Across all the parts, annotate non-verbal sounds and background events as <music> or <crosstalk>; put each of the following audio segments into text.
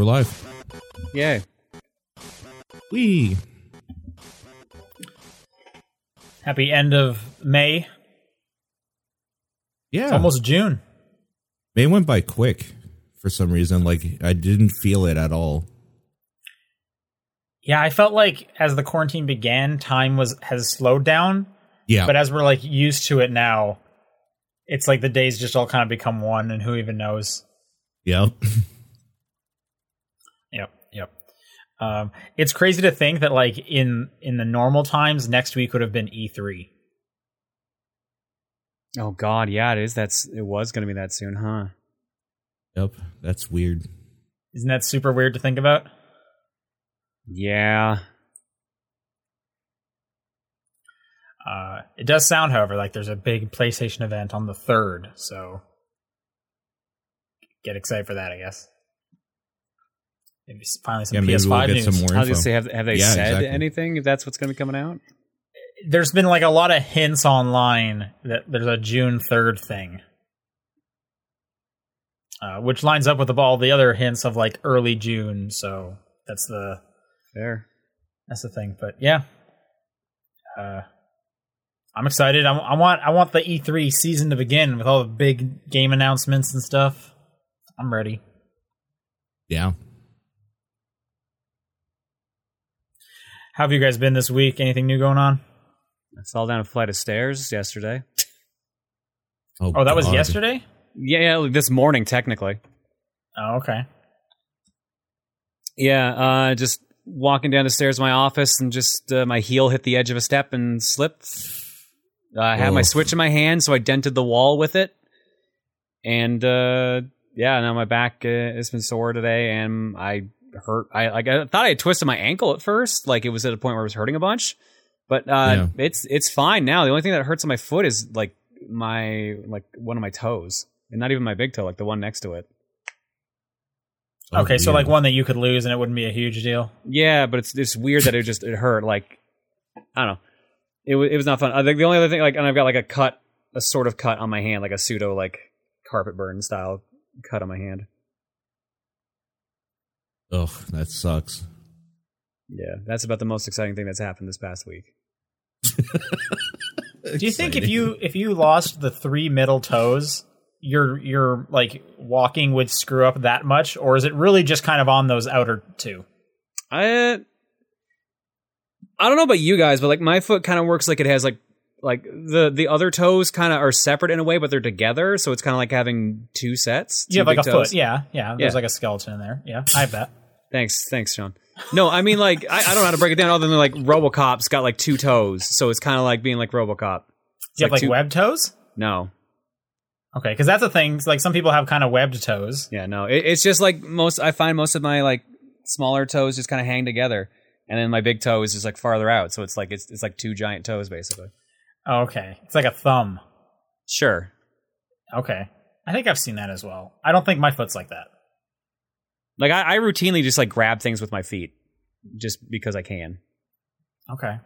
And we're live. Yay. We. Happy end of May. Yeah. It's almost June. May went by quick for some reason. Like I didn't feel it at all. Yeah, I felt like as the quarantine began, time was has slowed down. Yeah. But as we're like used to it now, it's like the days just all kind of become one, and who even knows? Yep. <laughs> Yep, yep. Um, it's crazy to think that like in in the normal times, next week would have been E three. Oh God, yeah, it is. That's it was going to be that soon, huh? Yep. That's weird. Isn't that super weird to think about? Yeah. Uh, it does sound, however, like there's a big PlayStation event on the third, so get excited for that, I guess. Maybe finally some Yeah, maybe PS5 we'll get news. some more I was gonna say, have, have they Yeah, said exactly. anything? If that's what's going to be coming out? There's been like a lot of hints online that there's a June third thing, uh, which lines up with all the other hints of like early June. So that's the Fair. that's the thing. But yeah, uh, I'm excited. I, I want I want the E3 season to begin with all the big game announcements and stuff. I'm ready. Yeah. How have you guys been this week? Anything new going on? I fell down a flight of stairs yesterday. <laughs> Oh, that was God. yesterday. Yeah, yeah, like this morning technically. Oh, okay. Yeah, uh, just walking down the stairs of my office and just uh, my heel hit the edge of a step and slipped. Uh, I had my Oh. switch in my hand, so I dented the wall with it. And uh, yeah, now my back uh, has been sore today, and I hurt. I like I thought I had twisted my ankle at first, like it was at a point where it was hurting a bunch. But uh, it's it's fine now. The only thing that hurts on my foot is like my like one of my toes, and not even my big toe, like the one next to it. Oh, okay, so weird. like one that you could lose and it wouldn't be a huge deal. Yeah, but it's it's weird that it just it hurt. Like I don't know. It was it was not fun. I think the only other thing like and I've got like a cut, a sort of cut on my hand, like a pseudo like carpet burn style cut on my hand. Ugh, that sucks. Yeah, that's about the most exciting thing that's happened this past week. <laughs> Do you think if you if you lost the three middle toes, your your like walking would screw up that much, or is it really just kind of on those outer two? I I don't know about you guys, but like my foot kind of works like it has like like the the other toes kind of are separate in a way, but they're together, so it's kind of like having two sets. You have like a toes. foot, yeah, yeah. There's Yeah. like a skeleton in there. Yeah, I have that. Thanks, thanks, Sean. No, I mean like I, I don't know how to break it down other than like RoboCop's got like two toes, so it's kind of like being like RoboCop. Do you have like two- webbed toes? No, Okay, because that's a thing. it's Like some people have kind of webbed toes. yeah, no. It, it's just like most. I find most of my like smaller toes just kind of hang together, and then my big toe is just like farther out. So it's like it's it's like two giant toes basically. Okay, it's like a thumb. Sure. Okay, I think I've seen that as well. I don't think my foot's like that. Like I, I routinely just like grab things with my feet, just because I can. Okay,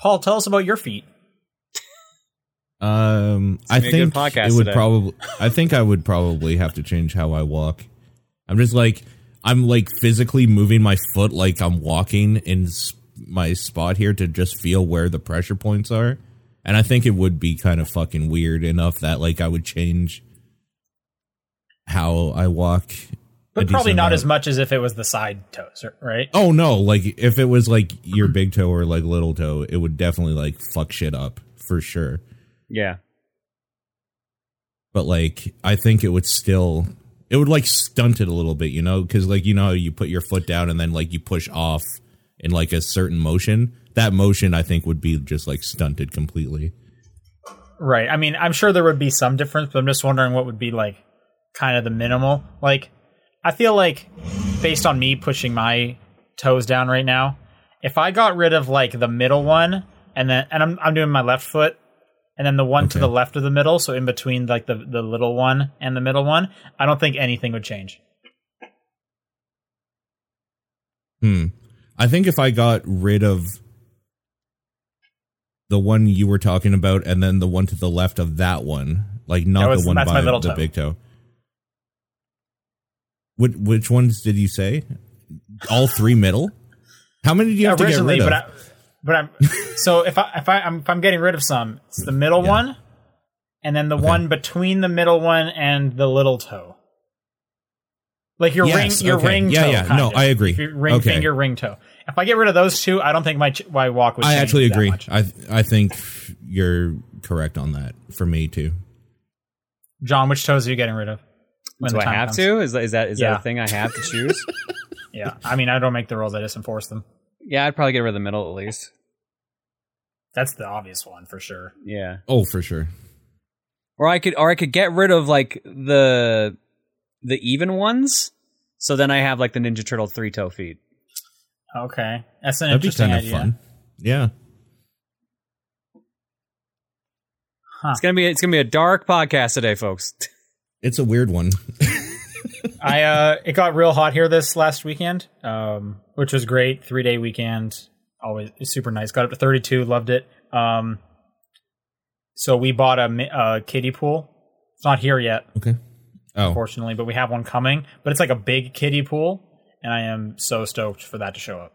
Paul, tell us about your feet. Um, I gonna be a good think it would today. probably. I think I would probably have to change how I walk. I'm just like I'm like physically moving my foot like I'm walking in my spot here to just feel where the pressure points are, and I think it would be kind of fucking weird enough that like I would change how I walk. A But probably not amount. as much as if it was the side toes, right? Oh no! Like if it was like your big toe or like little toe, it would definitely like fuck shit up for sure. Yeah. but like I think it would still it would like stunt it a little bit, you know, because like you know you put your foot down and then like you push off in like a certain motion. That motion I think would be just like stunted completely. Right. I mean, I'm sure there would be some difference, but I'm just wondering what would be like kind of the minimal. Like, I feel like based on me pushing my toes down right now, if I got rid of like the middle one and then and I'm I'm doing my left foot and then the one to the left of the middle, so in between like the the little one and the middle one, I don't think anything would change. Hmm. I think if I got rid of the one you were talking about and then the one to the left of that one, like not was- the one by the toe. big toe. Which, which ones did you say? All three middle. How many do you have to get rid of? but I, but I'm so if I if I I'm, if I'm getting rid of some, it's the middle Yeah. one, and then the one between the middle one and the little toe. Like your Yes, ring, your okay. ring Yeah, toe. yeah. No, of. I agree. Your ring Okay. finger, ring toe. If I get rid of those two, I don't think my ch- my walk would. I actually agree. I I think you're correct on that. For me too. John, which toes are you getting rid of? When Do the I have comes? to? Is that is that is that a thing I have to choose? <laughs> Yeah, I mean, I don't make the rules; I just enforce them. yeah, I'd probably get rid of the middle at least. That's the obvious one for sure. Yeah. Oh, for sure. Or I could or I could get rid of like the the even ones. So then I have like the Ninja Turtle three toe feet. Okay, that's an That'd be interesting kind of idea. fun. Yeah. It's gonna be it's gonna be a dark podcast today, folks. <laughs> It's a weird one. <laughs> I uh it got real hot here this last weekend, um, which was great. Three day weekend, always super nice. Got up to thirty two, loved it. Um, so we bought a, a kiddie pool. It's not here yet, okay. Oh, unfortunately, but we have one coming. But it's like a big kiddie pool, and I am so stoked for that to show up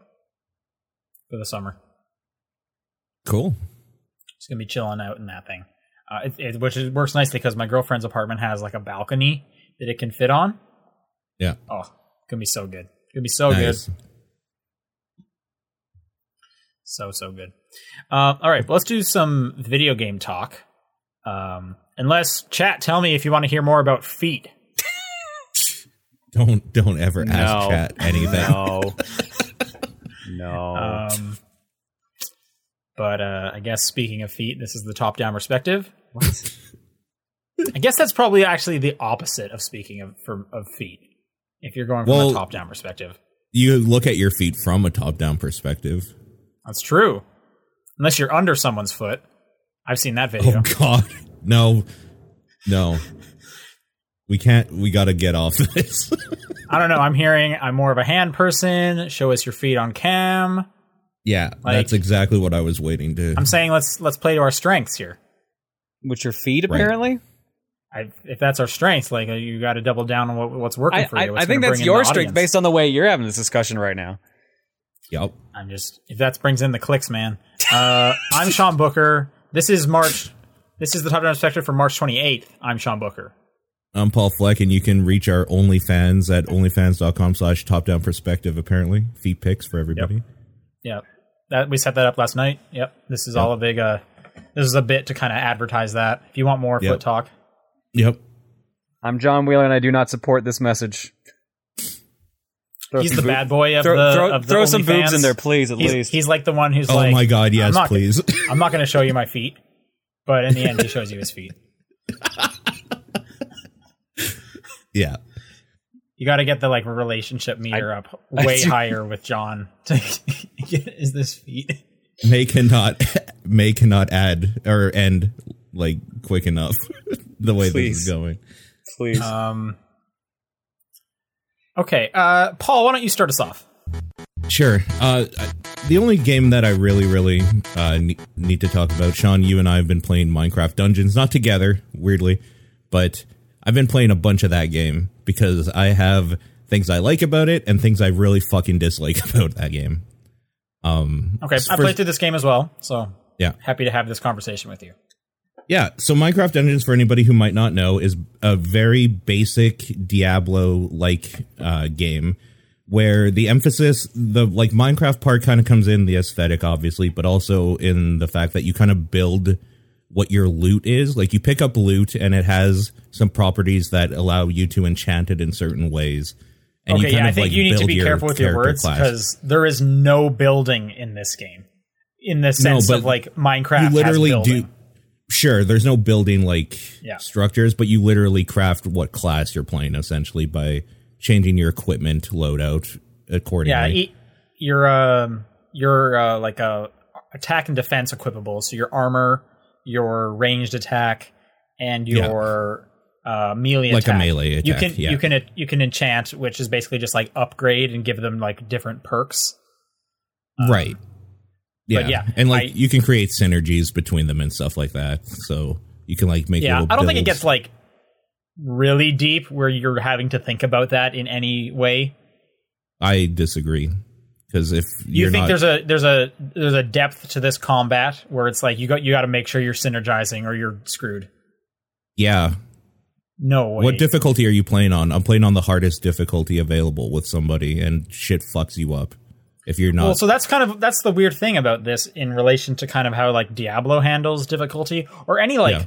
for the summer. cool. It's gonna be chilling out in that thing, uh, it, it, which is, works nicely because my girlfriend's apartment has like a balcony that it can fit on. Yeah. Oh, gonna be so good. Gonna be so nice. good. So so good. Uh, all right, well, let's do some video game talk. Um, unless chat, tell me if you want to hear more about feet. <laughs> Don't don't ever No. ask chat anything. No. <laughs> no. Um, but uh, I guess speaking of feet, this is the top down perspective. <laughs> I guess that's probably actually the opposite of speaking of for, of feet. If you're going from Well- a top down perspective, You look at your feet from a top down perspective. that's true. Unless you're under someone's foot, I've seen that video. Oh God, no, no. We can't. We got to get off this. <laughs> I don't know. I'm hearing I'm more of a hand person. Show us your feet on cam. yeah, Like- that's exactly what I was waiting to. I'm saying let's let's play to our strengths here. With your feet, Right. apparently. I, if that's our strength, like uh, you got to double down on what, what's working I, for you. what's I think that's your strength based on the way you're having this discussion right now. Yep. I'm just if that brings in the clicks, man. Uh, <laughs> I'm Sean Booker. This is March. This is the top down perspective for March 28th. I'm Sean Booker. I'm Paul Fleck, and you can reach our OnlyFans at onlyfans.com slash top down perspective, apparently. Feet pics for everybody. Yep. That we set that up last night. Yep. This is all a big. Uh, this is a bit to kind of advertise that. If you want more Yep. foot talk, Yep. I'm John Wheeler, and I do not support this message. Throw he's the boo- bad boy of throw, the throw, of the throw some boobs OnlyFans. in there, please. At He's, least he's like the one who's Oh like, my God, I'm yes, not- please. <laughs> I'm not going to show you my feet, but in the end, he <laughs> shows you his feet. yeah. You got to get the like relationship meter up way higher with John. To <laughs> get, is this feet? May cannot, <laughs> May cannot add or end like quick enough <laughs> the way Please. this is going. please. Um. Okay, uh, Paul, why don't you start us off? Sure. Uh, the only game that I really, really uh, need to talk about, Sean, you and I have been playing Minecraft Dungeons, not together, weirdly, but I've been playing a bunch of that game because I have things I like about it and things I really fucking dislike <laughs> about that game. Um, Okay, I played through this game as well, so Yeah. happy to have this conversation with you. Yeah, so Minecraft Dungeons, for anybody who might not know, is a very basic Diablo-like uh, game where the emphasis, the like Minecraft part, kind of comes in the aesthetic, obviously, but also in the fact that you kind of build what your loot is. Like you pick up loot, and it has some properties that allow you to enchant it in certain ways. And okay, yeah, I think like you need to be careful with your words because there is no building in this game. In the sense but of like Minecraft, you literally do sure there's no building like Yeah. structures but you literally craft what class you're playing essentially by changing your equipment loadout accordingly Yeah, e- your um, your uh, like a attack and defense equipable. So your armor, your ranged attack, and your uh, melee Like a melee attack. You can yeah. you can you can enchant, which is basically just like upgrade and give them like different perks. right yeah. yeah, and like I- you can create synergies between them and stuff like that so you can like make Yeah, little I don't think it gets like really deep where you're having to think about that in any way. I disagree because if you think not, there's a there's a there's a depth to this combat where it's like you got you got to make sure you're synergizing or you're screwed? yeah, No way. what difficulty are you playing on? I'm playing on the hardest difficulty available with somebody, and shit fucks you up if you're not. Well, so that's kind of that's the weird thing about this in relation to kind of how like Diablo handles difficulty or any like Yeah.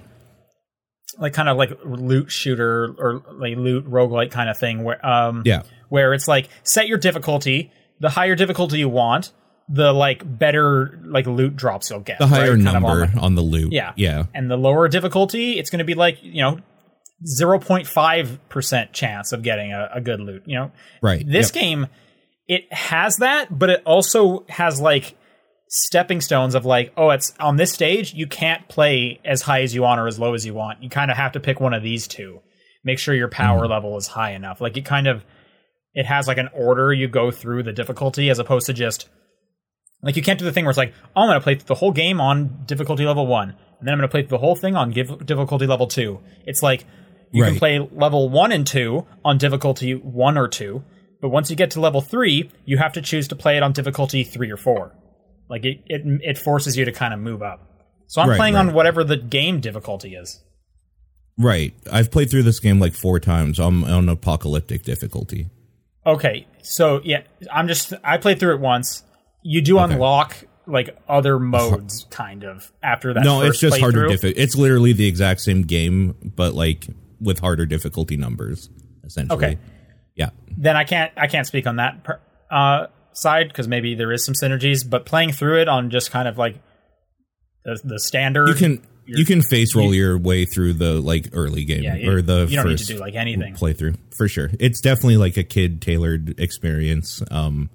like kind of like loot shooter or like loot roguelike kind of thing where um yeah, where it's like set your difficulty, the higher difficulty you want, the like better like loot drops you'll get. the higher right? Of on number the- on the loot. Yeah. yeah, and the lower difficulty, it's going to be like, you know, 0.5% chance of getting a, a good loot, you know? right. This Yep. game, it has that, but it also has like stepping stones of like, oh, it's on this stage, you can't play as high as you want or as low as you want. You kind of have to pick one of these two. Make sure your power mm-hmm. level is high enough. Like it kind of it has like an order you go through the difficulty as opposed to just like you can't do the thing where it's like, oh, I'm going to play the whole game on difficulty level 1 and then I'm going to play the whole thing on difficulty level 2. It's like you can play level 1 and 2 on difficulty 1 or 2, but once you get to level 3, you have to choose to play it on difficulty 3 or 4. Like it it, it forces you to kind of move up. So I'm Right, playing right. on whatever the game difficulty is. Right. I've played through this game like four times. I'm on apocalyptic difficulty. Okay, so yeah, I'm just I played through it once. You do Okay. unlock like other modes, kind of after that. no, it's just harder. playthrough. Diffi- it's literally the exact same game, but like with harder difficulty numbers, essentially. Okay. Yeah. Then I can't I can't speak on that per- uh, side because maybe there is some synergies. But playing through it on just kind of like the the standard, You can you can face roll your way through the like early game yeah, you, or the you don't need first to do like anything. playthrough for sure. It's definitely like a kid tailored experience. Um,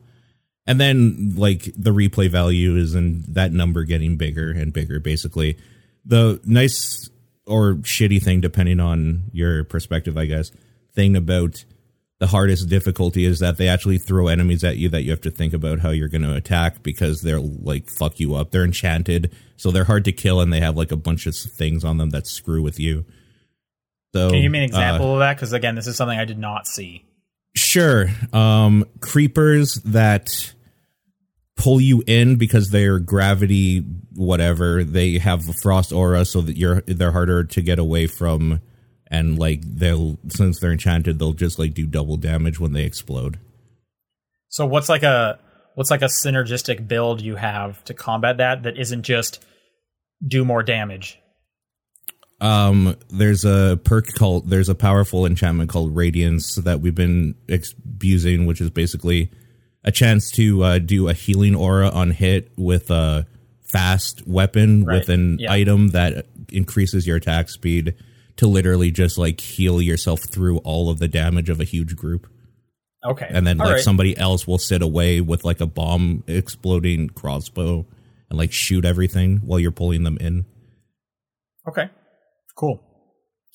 and then like the replay value is in that number getting bigger and bigger. Basically, the nice or shitty thing, depending on your perspective, I guess, thing about the hardest difficulty is that they actually throw enemies at you that you have to think about how you're going to attack because they're like fuck you up. They're enchanted, so they're hard to kill, and they have like a bunch of things on them that screw with you. So, Can you give me an uh, example of that? Because again, this is something I did not see. Sure. Um, creepers that pull you in because they're gravity whatever. They have a frost aura so that you're they're harder to get away from and like they'll since they're enchanted they'll just like do double damage when they explode. So what's like a what's like a synergistic build you have to combat that that isn't just do more damage? Um, there's a perk called there's a powerful enchantment called Radiance that we've been abusing, which is basically a chance to uh, do a healing aura on hit with a fast weapon Right, with an yeah. item that increases your attack speed to literally just like heal yourself through all of the damage of a huge group, Okay, and then All like right. somebody else will sit away with like a bomb exploding crossbow and like shoot everything while you're pulling them in. okay, cool.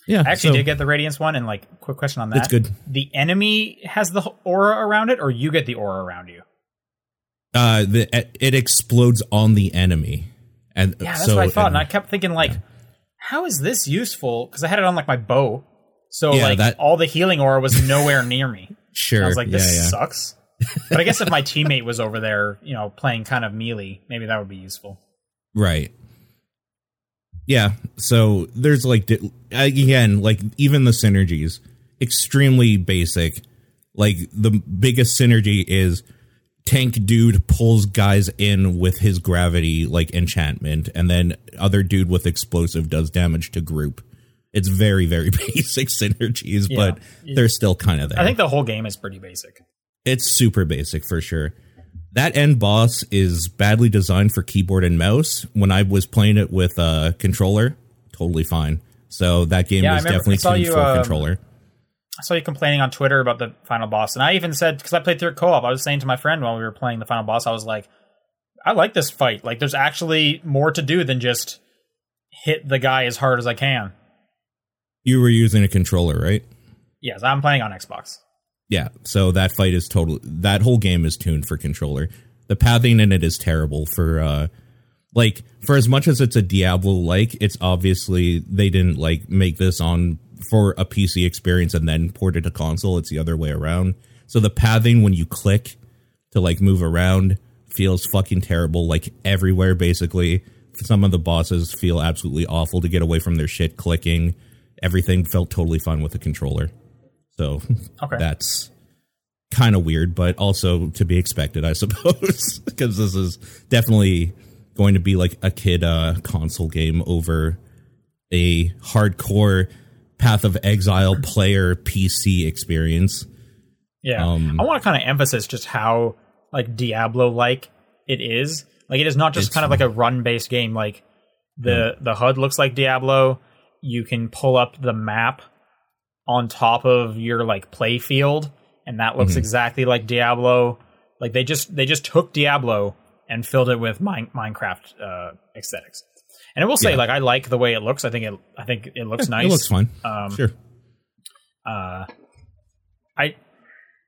Yeah, I actually so- did get the radiance one, and like, quick question on that. It's good. The enemy has the aura around it, or you get the aura around you? uh the it explodes on the enemy and Yeah, that's so what I thought, and, and- I kept thinking like, how is this useful? Because I had it on like my bow, so Yeah, like that- all the healing aura was nowhere near me. <laughs> sure I was like, yeah, this yeah. sucks. But I guess if my teammate was over there, you know, playing kind of melee, maybe that would be useful. right yeah so there's like again like even the synergies extremely basic like the biggest synergy is tank dude pulls guys in with his gravity like enchantment and then other dude with explosive does damage to group it's very very <laughs> basic synergies Yeah. but they're still kind of there I think the whole game is pretty basic. It's super basic for sure. That end boss is badly designed for keyboard and mouse. When I was playing it with a controller, totally fine. So that game Yeah, remember- definitely tuned you, for um, controller. I saw you complaining on Twitter about the final boss, and I even said because I played through it co-op, I was saying to my friend while we were playing the final boss, I was like, I like this fight. Like, there's actually more to do than just hit the guy as hard as I can. You were using a controller, right? Yes, I'm playing on Xbox. Yeah. So that fight is total. That whole game is tuned for controller. The pathing in it is terrible for uh like for as much as it's a Diablo like, it's obviously they didn't like make this on for a PC experience and then port it to console. It's the other way around. So the pathing when you click to like move around feels fucking terrible, like everywhere basically. Some of the bosses feel absolutely awful to get away from their shit clicking. Everything felt totally fine with the controller. So Okay. that's kind of weird, but also to be expected, I <laughs> suppose, because this is definitely going to be like a kid uh, console game over a hardcore Path of Exile player PC experience. Yeah. Um, I want to kind of emphasize just how like Diablo like it is. Like it is not just kind of like a run based game. Like the the HUD looks like Diablo. You can pull up the map on top of your like play field, and that looks Mhm. exactly like Diablo. Like they just they just took Diablo and filled it with mine, Minecraft uh, aesthetics. And I will say, Yeah. like I like the way it looks. I think it I think it looks nice. It looks fine. Um, sure. uh, I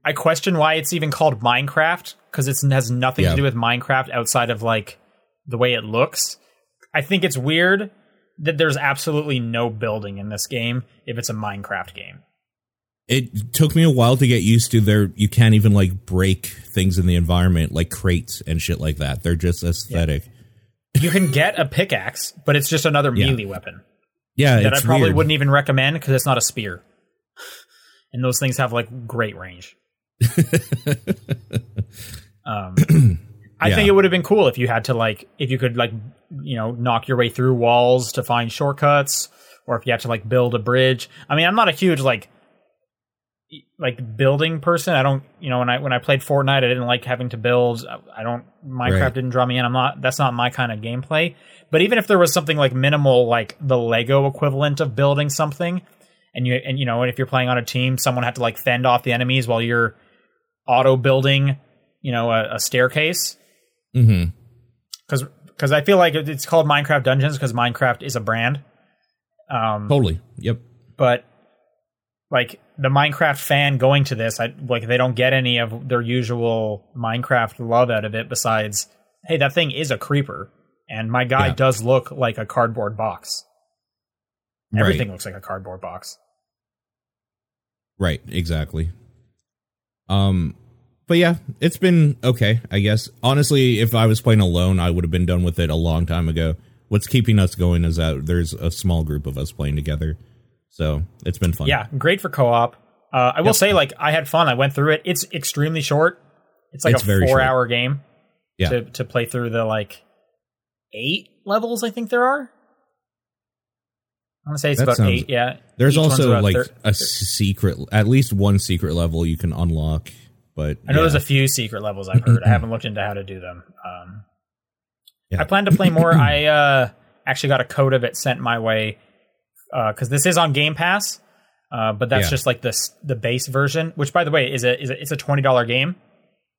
I question why it's even called Minecraft because it has nothing Yeah. to do with Minecraft outside of like the way it looks. I think it's weird that there's absolutely no building in this game if it's a Minecraft game. It took me a while to get used to there. You can't even like break things in the environment like crates and shit like that. They're just aesthetic. You can get a pickaxe, but it's just another Yeah. melee weapon Yeah, that I probably weird. wouldn't even recommend because it's not a spear. And those things have like great range. <laughs> um, <clears throat> I Yeah. think it would have been cool if you had to like if you could like you know knock your way through walls to find shortcuts, or if you had to like build a bridge. I mean, I'm not a huge like like building person. I don't you know when I when I played Fortnite, I didn't like having to build. I- I don't Minecraft Right. didn't draw me in. I'm not that's not my kind of gameplay. But even if there was something like minimal, like the Lego equivalent of building something, and you and you know, and if you're playing on a team, someone had to like fend off the enemies while you're auto building, you know, a, a staircase. Hmm Because because I feel like it's called Minecraft Dungeons because Minecraft is a brand. Um, Totally. Yep. but like the Minecraft fan going to this, I like they don't get any of their usual Minecraft love out of it. Besides, hey, that thing is a creeper, and my guy Yeah. does look like a cardboard box. Everything Right. looks like a cardboard box. Right, exactly. Um but yeah, it's been okay, I guess. Honestly, if I was playing alone, I would have been done with it a long time ago. What's keeping us going is that there's a small group of us playing together. So, it's been fun. Yeah, great for co-op. Uh, I will Yep. say, like, I had fun. I went through it. It's extremely short. It's like It's a very short. four-hour game Yeah. to to play through the like eight levels. I think there are. I want to say it's That about sounds- eight. Yeah. There's Each also like thir- a secret at least one secret level you can unlock, but I know there's a few secret levels I've heard. I haven't looked into how to do them. Um, Yeah. I plan to play more. <clears throat> I uh, actually got a code of it sent my way because this is on Game Pass, uh, but that's Yeah. just like this the base version. Which, by the way, is a is a, it's a twenty dollar game.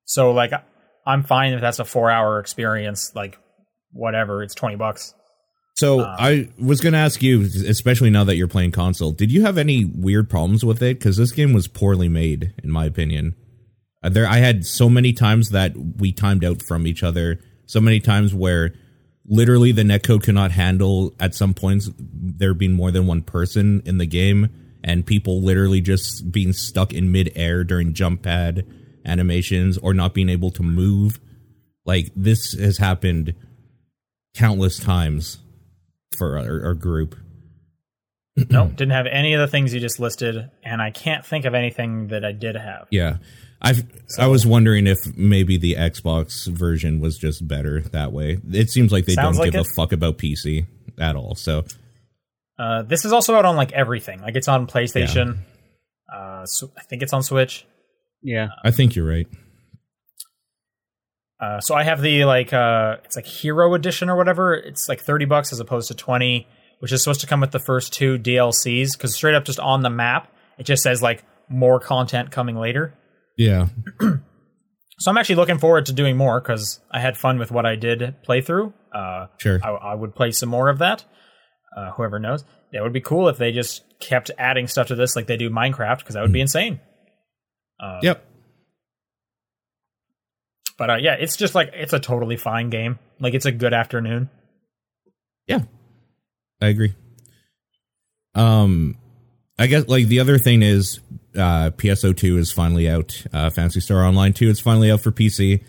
So like, I'm fine if that's a four hour experience. Like, whatever, it's twenty bucks. So uh, I was going to ask you, especially now that you're playing console, did you have any weird problems with it? Because this game was poorly made, in my opinion. Uh, There, I had so many times that we timed out from each other. So many times where literally the netcode could not handle at some points there being more than one person in the game, and people literally just being stuck in midair during jump pad animations or not being able to move. Like this has happened countless times for our, our group. No, didn't have any of the things you just listed, and I can't think of anything that I did have. Yeah. I I was wondering if maybe the Xbox version was just better that way. It seems like they don't like give it. a fuck about PC at all. So Uh, this is also out on like everything. Like it's on PlayStation. Uh, so I think it's on Switch. Yeah. I think you're right. Uh, so I have the like uh, it's like Hero Edition or whatever. It's like thirty bucks as opposed to twenty, which is supposed to come with the first two DLCs. Because straight up, just on the map, it just says like more content coming later. Yeah. <clears throat> So I'm actually looking forward to doing more because I had fun with what I did play through. Uh, Sure. I, I would play some more of that. Uh, whoever knows, that would be cool if they just kept adding stuff to this like they do Minecraft because that would be insane. Uh, Yep. But uh, yeah, it's just like it's a totally fine game. Like it's a good afternoon. Yeah. I agree. Um I guess like the other thing is uh, PSO2 is finally out. Uh, Phantasy Star Online 2 is finally out for PC.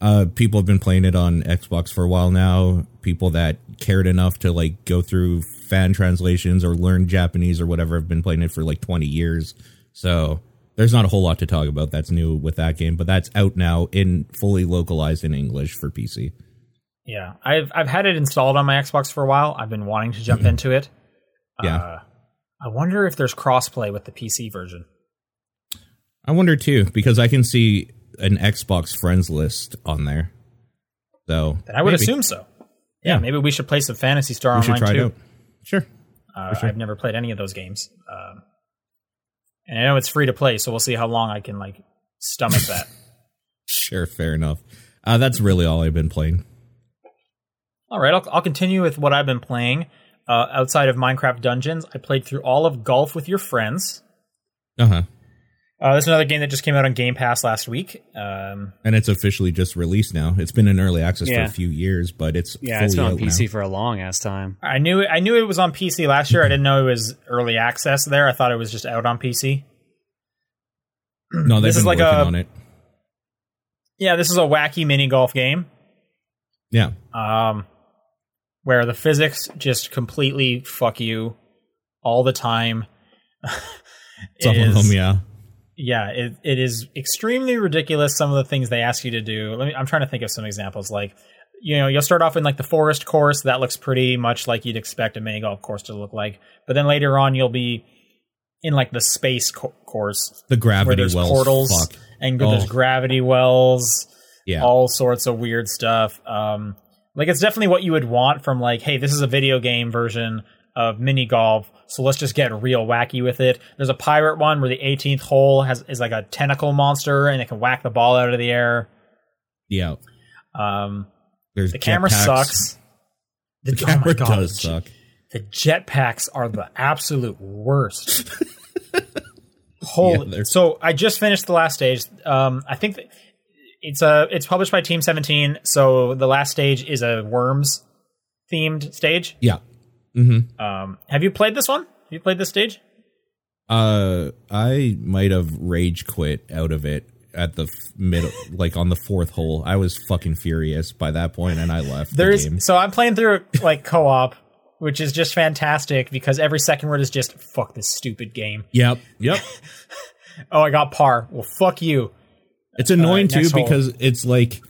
Uh, people have been playing it on Xbox for a while now. People that cared enough to like go through fan translations or learn Japanese or whatever have been playing it for like 20 years. So there's not a whole lot to talk about that's new with that game, but that's out now in fully localized in English for PC. Yeah, I've I've had it installed on my Xbox for a while. I've been wanting to jump into it. Yeah. Uh, I wonder if there's crossplay with the PC version. I wonder too because I can see an Xbox friends list on there. So And I would maybe. assume so. Yeah, Yeah. maybe we should play some Phantasy Star we should Online too. Sure. Uh, sure. I've never played any of those games, um, and I know it's free to play. So we'll see how long I can like stomach that. <laughs> Sure, fair enough. Uh, that's really all I've been playing. All right, I'll, I'll continue with what I've been playing. Uh, outside of Minecraft Dungeons, I played through all of Golf with Your Friends. Uh huh. Uh, this is another game that just came out on Game Pass last week. Um, And it's officially just released now. It's been in early access Yeah. for a few years, but it's Yeah, fully it's been on PC now. for a long ass time. I knew it, I knew it was on PC last year. I didn't know it was early access there. I thought it was just out on PC. No, This been is like a- on it. Yeah, this is a wacky mini golf game. Yeah, um, where the physics just completely fuck you all the time. <laughs> some It of them. Yeah, yeah, it, it is extremely ridiculous. Some of the things they ask you to do. Let me, I'm trying to think of some examples. Like, you know, you'll start off in like the forest course. That looks pretty much like you'd expect a mini golf course to look like. But then later on, you'll be in like the space co- course the where gravity there's wells. portals Fuck. and there's Oh. gravity wells Yeah, all sorts of weird stuff. Um, like it's definitely what you would want from like, hey, this is a video game version of mini golf, so let's just get real wacky with it. There's a pirate one where the 18th hole has is like a tentacle monster and it can whack the ball out of the air. yeah. Um, There's the camera jetpacks. sucks. The, The oh camera God, does the suck. The jetpacks are the absolute worst. <laughs> Holy! they're- so I just finished the last stage. Um, I think that it's a it's published by Team Seventeen. So the last stage is a worms themed stage. Yeah. Mm-hmm. Um, have you played this one? Have you played this stage? Uh, I might have rage quit out of it at the f- middle, <laughs> like on the fourth hole. I was fucking furious by that point, and I left There's the game. so I'm playing through like co-op, which is just fantastic because every second word is just fuck this stupid game. Yep, yep. <laughs> Oh, I got par. Well, fuck you. It's uh, annoying too hole. because it's like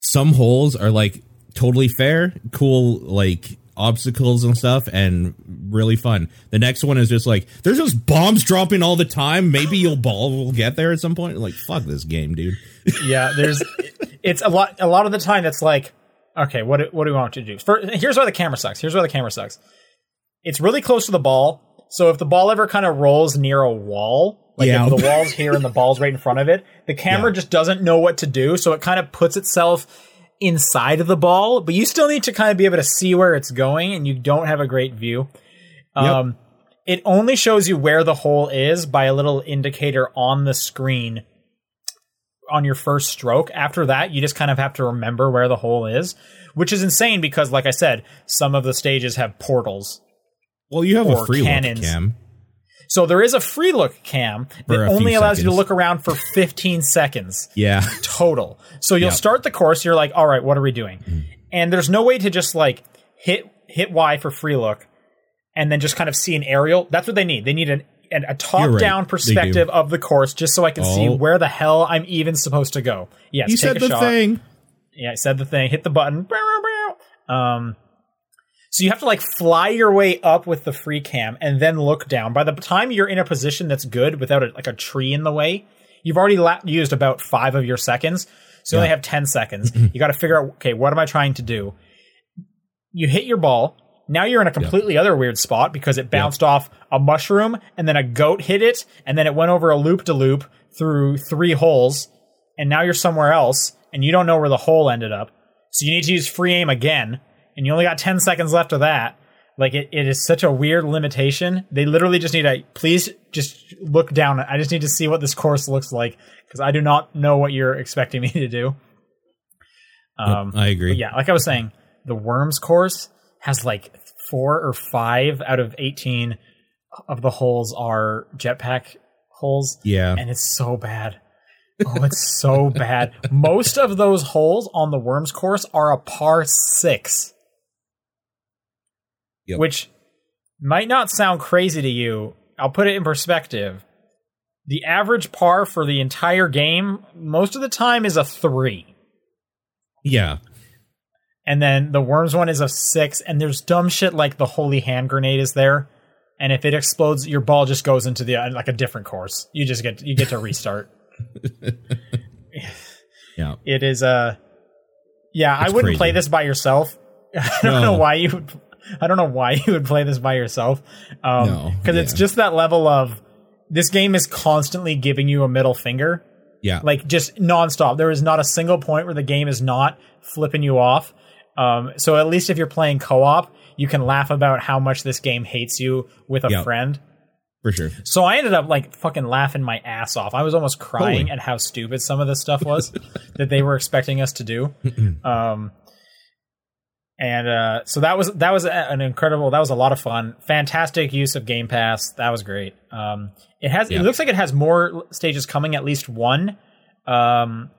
some holes are like totally fair, cool, like obstacles and stuff, and really fun. The next one is just like there's just bombs dropping all the time. Maybe you'll <laughs> ball will get there at some point. Like fuck this game, dude. <laughs> yeah there's it's a lot a lot of the time it's like okay what do- what do we want to do here's why the camera sucks here's why the camera sucks it's really close to the ball so if the ball ever kind of rolls near a wall like Yeah. the wall's here and the ball's right in front of it the camera Yeah. just doesn't know what to do so it kind of puts itself inside of the ball but you still need to kind of be able to see where it's going and you don't have a great view um, it only shows you where the hole is by a little indicator on the screen on your first stroke. After that, you just kind of have to remember where the hole is, which is insane because, like I said, some of the stages have portals. Well, you have a free cannons. cam. So there is a free look cam that only allows you to look around for 15 seconds Yeah, total. So you'll Yep. start the course, you're like, all right, what are we doing? And there's no way to just like hit hit Y for free look and then just kind of see an aerial. That's what they need. They need an, an a top down perspective of the course just so I can see Oh. where the hell I'm even supposed to go. Yes, you said the shot. thing. Yeah, I said the thing. Hit the button. Um, so you have to like fly your way up with the free cam and then look down. By the time you're in a position that's good without a, like a tree in the way, you've already la- used about five of your seconds. So you only have ten seconds. <clears throat> you got to figure out okay, what am I trying to do? You hit your ball. Now you're in a completely other weird spot because it bounced off a mushroom and then a goat hit it and then it went over a loop de loop through three holes and now you're somewhere else and you don't know where the hole ended up. So you need to use free aim again, and you only got 10 seconds left of that. Like it, it is such a weird limitation. They literally just need to please just look down. I just need to see what this course looks like because I do not know what you're expecting <laughs> me to do. Um, I agree. yeah, like I was saying, the Worms course has like four or five out of 18 of the holes are jetpack holes, Yeah. and it's so bad. Oh, it's so <laughs> bad. Most of those holes on the Worms course are a par six, Yep. which might not sound crazy to you. I'll put it in perspective. The average par for the entire game, most of the time, is a three. Yeah. And then the worms one is a six, and there's dumb shit like the holy hand grenade is there, and if it explodes, your ball just goes into the uh, like a different course. You just get you get to restart. <laughs> <sighs> Yeah. it is uh yeah, I wouldn't crazy. play this by yourself. <laughs> I don't No. know why you would. I don't know why <laughs> you would play this by yourself. Um, No, because it's just that level of this game is constantly giving you a middle finger. Yeah. like just nonstop. There is not a single point where the game is not flipping you off. Um, so at least if you're playing co-op, you can laugh about how much this game hates you with a Yeah. friend. for sure. So I ended up like fucking laughing my ass off. I was almost crying Holy. at how stupid some of this stuff was <laughs> that they were expecting us to do. <clears throat> Um, and uh, so that was that was an incredible. That was a lot of fun. Fantastic use of Game Pass. That was great. Um, it has. Yeah. It looks like it has more stages coming. At least one. Um,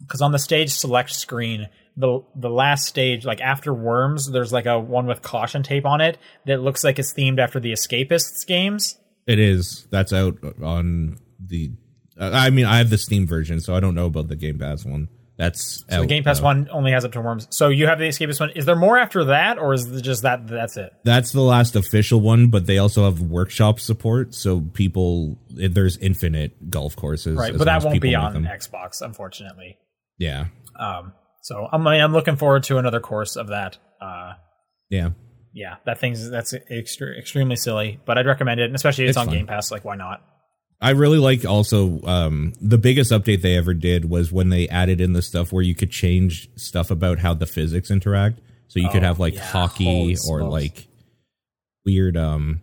because on the stage select screen, the the last stage, like after Worms, there's like a one with caution tape on it that looks like it's themed after the Escapists games. It is. That's out on the. Uh, I mean, I have the Steam version, so I don't know about the Game Pass one. That's So the Game Pass one only has up to Worms. So you have the Escapist one. Is there more after that, or is it just that? That's it. That's the last official one, but they also have workshop support, so people there's infinite golf courses, Right, but that won't be on. Xbox, unfortunately. Yeah, Um, so I'm, I'm looking forward to another course of that. Uh, yeah, yeah, that thing's that's extre- extremely silly, but I'd recommend it, and especially if it's, It's on fun. Game Pass. Like, why not? I really like also um, the biggest update they ever did was when they added in the stuff where you could change stuff about how the physics interact. So you could Oh, have like yeah. hockey Holy or smokes. like weird um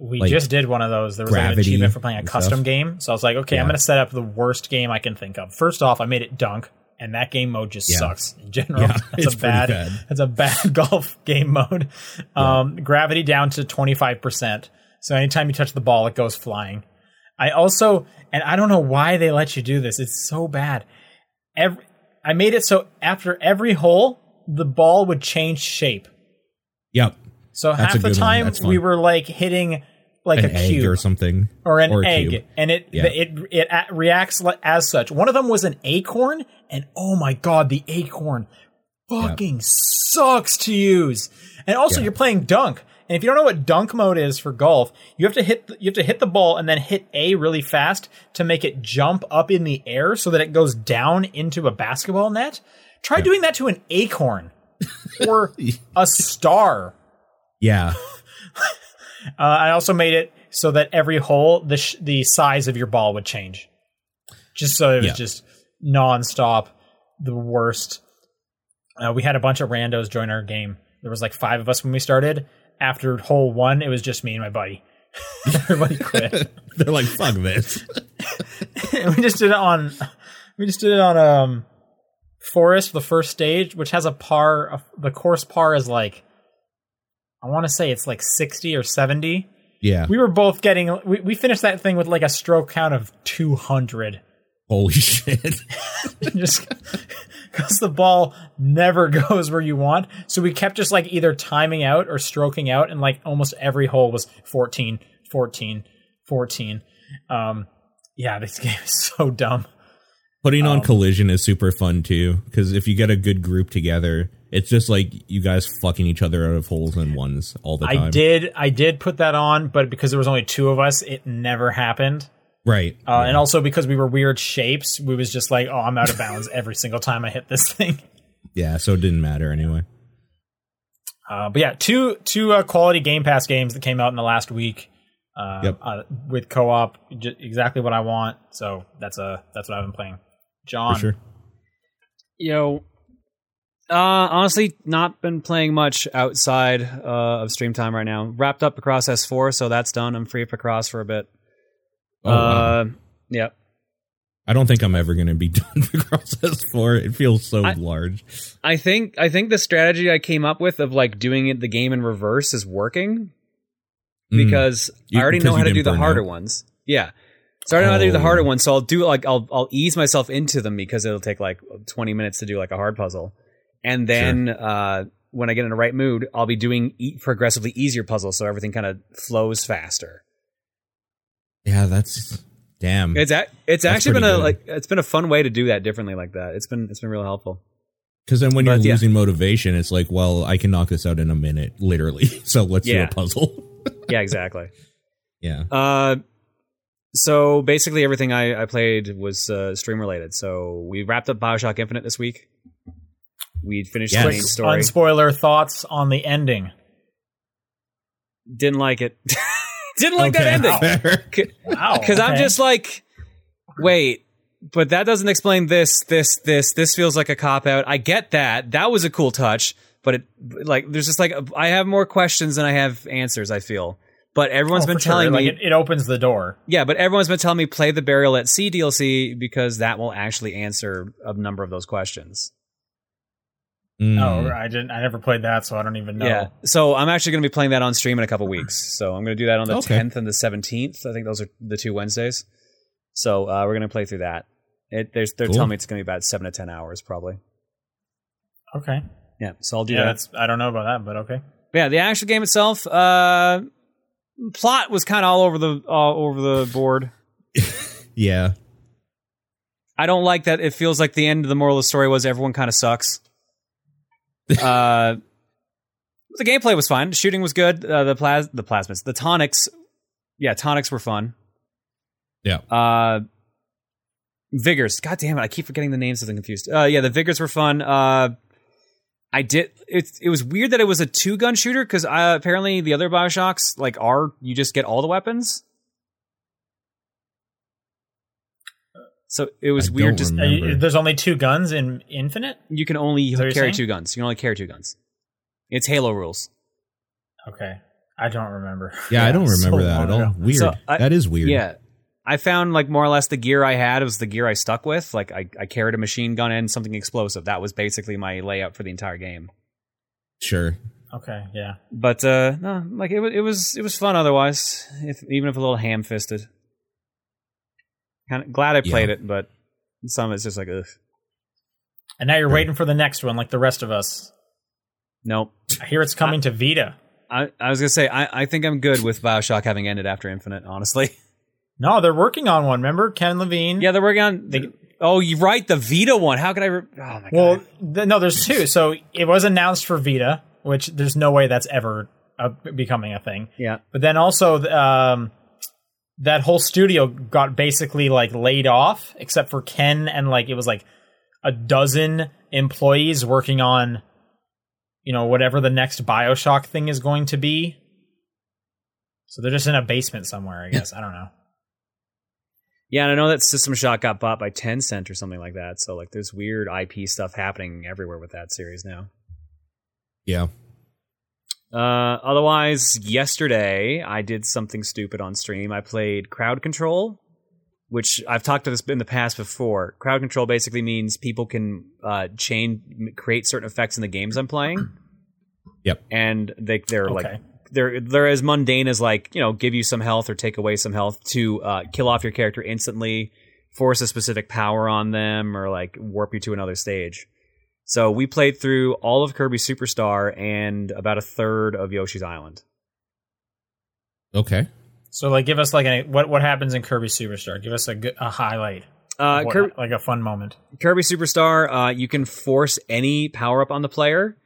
We Like, just did one of those. There was like an achievement for playing a custom stuff. game. So I was like, okay, I'm going to set up the worst game I can think of. First off, I made it dunk, and that game mode just Yeah. sucks in general. Yeah, <laughs> that's it's a bad, bad. <laughs> That's a bad <laughs> golf game mode. Um, Gravity down to 25%. So anytime you touch the ball, it goes flying. I also, and I don't know why they let you do this. It's so bad. Every, I made it so after every hole, the ball would change shape. yep So That's half the time we were like hitting like an a egg cube or something or an or egg, cube. and it Yeah. it it reacts as such. One of them was an acorn, and oh my god, the acorn fucking sucks to use. And also, Yeah. you're playing dunk, and if you don't know what dunk mode is for golf, you have to hit the, you have to hit the ball and then hit A really fast to make it jump up in the air so that it goes down into a basketball net. Try doing that to an acorn or <laughs> a star. yeah <laughs> Uh, I also made it so that every hole, the sh- the size of your ball would change, just so it was Yeah. just nonstop. The worst. Uh, we had a bunch of randos join our game. There was like five of us when we started. After hole one, it was just me and my buddy. <laughs> Everybody quit. <laughs> they're like fuck this <laughs> we just did it on. We just did it on um, forest, the first stage, which has a par. The course par is like, I want to say it's like sixty or seventy. yeah we were both getting we, we finished that thing with like a stroke count of 200 holy shit. <laughs> Just because the ball never <laughs> goes where you want. So we kept just like either timing out or stroking out and like almost every hole was 14 14 14 um yeah this <laughs> game is so dumb. Putting Um, on collision is super fun too, because if you get a good group together, it's just like you guys fucking each other out of holes and ones all the time. i did i did put that on but because there was only two of us it never happened right. uh, and also because we were weird shapes we was just like oh i'm out of bounds every single time i hit this <laughs> thing yeah, so it didn't matter anyway. Uh, but yeah, two two uh, quality Game Pass games that came out in the last week. Uh, Yep. uh, with co-op, j- exactly what I want. So that's uh that's what I've been playing. John, For sure. Yo, uh, honestly, not been playing much outside uh, of stream time right now. Wrapped up across S4, so that's done. I'm free for cross for a bit. Oh, wow. uh, yep. I don't think I'm ever going to be <laughs> done with the Picross 4. It feels so I- large. I think I think the strategy I came up with of like doing it the game in reverse is working. Mm. because You- I already because know how to do the harder out. ones. Yeah. So I already know how to do the Oh. harder ones. So I'll do like I'll I'll ease myself into them because it'll take like 20 minutes to do like a hard puzzle, and then uh, when I get in the right mood, I'll be doing e- progressively easier puzzles, so everything kind of flows faster. Yeah, that's damn. It's a, it's That's actually been a good. like it's been a fun way to do that differently like that. It's been it's been real helpful. Because then when But, you're yeah. losing motivation, it's like, well, I can knock this out in a minute, literally. <laughs> So let's Yeah. do a puzzle. <laughs> Yeah, exactly. yeah. Uh, so basically everything I, I played was uh, stream related. So we wrapped up Bioshock Infinite this week. We finished Yes. the main story. unspoiler thoughts on the ending. Didn't like it. <laughs> Didn't like that ending. Fair. Wow. <laughs> Because I'm just like, wait, but that doesn't explain this, this, this. This feels like a cop out. I get that. That was a cool touch, but it like there's just like I have more questions than I have answers. I feel. But everyone's Oh, been for sure. telling like me, it, it opens the door. yeah. But everyone's been telling me play the Burial at Sea DLC because that will actually answer a number of those questions. Mm. Oh, I didn't. I never played that, so I don't even know. Yeah. So I'm actually going to be playing that on stream in a couple weeks. So I'm going to do that on the Okay. 10th and the 17th. I think those are the two Wednesdays. So uh, we're going to play through that. It, there's, they're Cool. telling me it's going to be about seven to 10 hours probably. Okay. Yeah. So I'll do Yeah, that. that's. I don't know about that, but okay. But yeah. The actual game itself, uh, plot was kind of all over the, all over the board. <laughs> Yeah. I don't like that it feels like the end of the moral of the story was everyone kind of sucks. Uh, the gameplay was fine. The shooting was good. Uh, the plas the plasmids, the tonics, yeah, tonics were fun. Yeah. Uh, vigors. God damn it! I keep forgetting the names of them confused. Uh, yeah, the vigors were fun. Uh, I did. It it was weird that it was a two gun shooter because uh, apparently the other Bioshocks like are you just get all the weapons. So it was I weird. Just Uh, Remember. there's only two guns in Infinite. you can only that what you're carry saying? two guns. You can only carry two guns. It's Halo rules. Okay, I don't remember. <laughs> Yeah, I don't so remember that at all. ago. Weird. So, I- that is weird. Yeah. I found like more or less the gear I had was the gear I stuck with. Like I, I carried a machine gun and something explosive. That was basically my layout for the entire game. Sure. Okay, yeah. But uh no, like it was it was it was fun otherwise. If even if a little ham fisted. Kind of glad I played Yeah. it, but some it's just like ugh. And now you're Sure. waiting for the next one, like the rest of us. Nope. I hear it's coming to Vita. I, I was gonna say I, I think I'm good with Bioshock having ended after Infinite, honestly. No, they're working on one. Remember Ken Levine? yeah, they're working on They- Oh, you're right, the Vita one. How could I re- Oh my Well, god. th- no, there's two. So it was announced for Vita, which there's no way that's ever uh, becoming a thing. Yeah. But then also, um, that whole studio got basically like laid off, except for Ken and like it was like a dozen employees working on, you know, whatever the next Bioshock thing is going to be. So they're just in a basement somewhere, I guess. I don't know. Yeah, and I know that System Shock got bought by Tencent or something like that. So like there's weird IP stuff happening everywhere with that series now. Yeah. Uh, otherwise, yesterday I did something stupid on stream. I played Crowd Control, which I've talked to this in the past before. Crowd Control basically means people can uh, chain create certain effects in the games I'm playing. Yep. and they they're like they're they're as mundane as like you know give you some health or take away some health to uh, kill off your character instantly, force a specific power on them, or like warp you to another stage. So we played through all of Kirby Superstar and about a third of Yoshi's Island. Okay. So like, give us like a what what happens in Kirby Superstar? Give us a a highlight, Uh, What- Kirby, like a fun moment. Kirby Superstar, uh, you can force any power up on the player,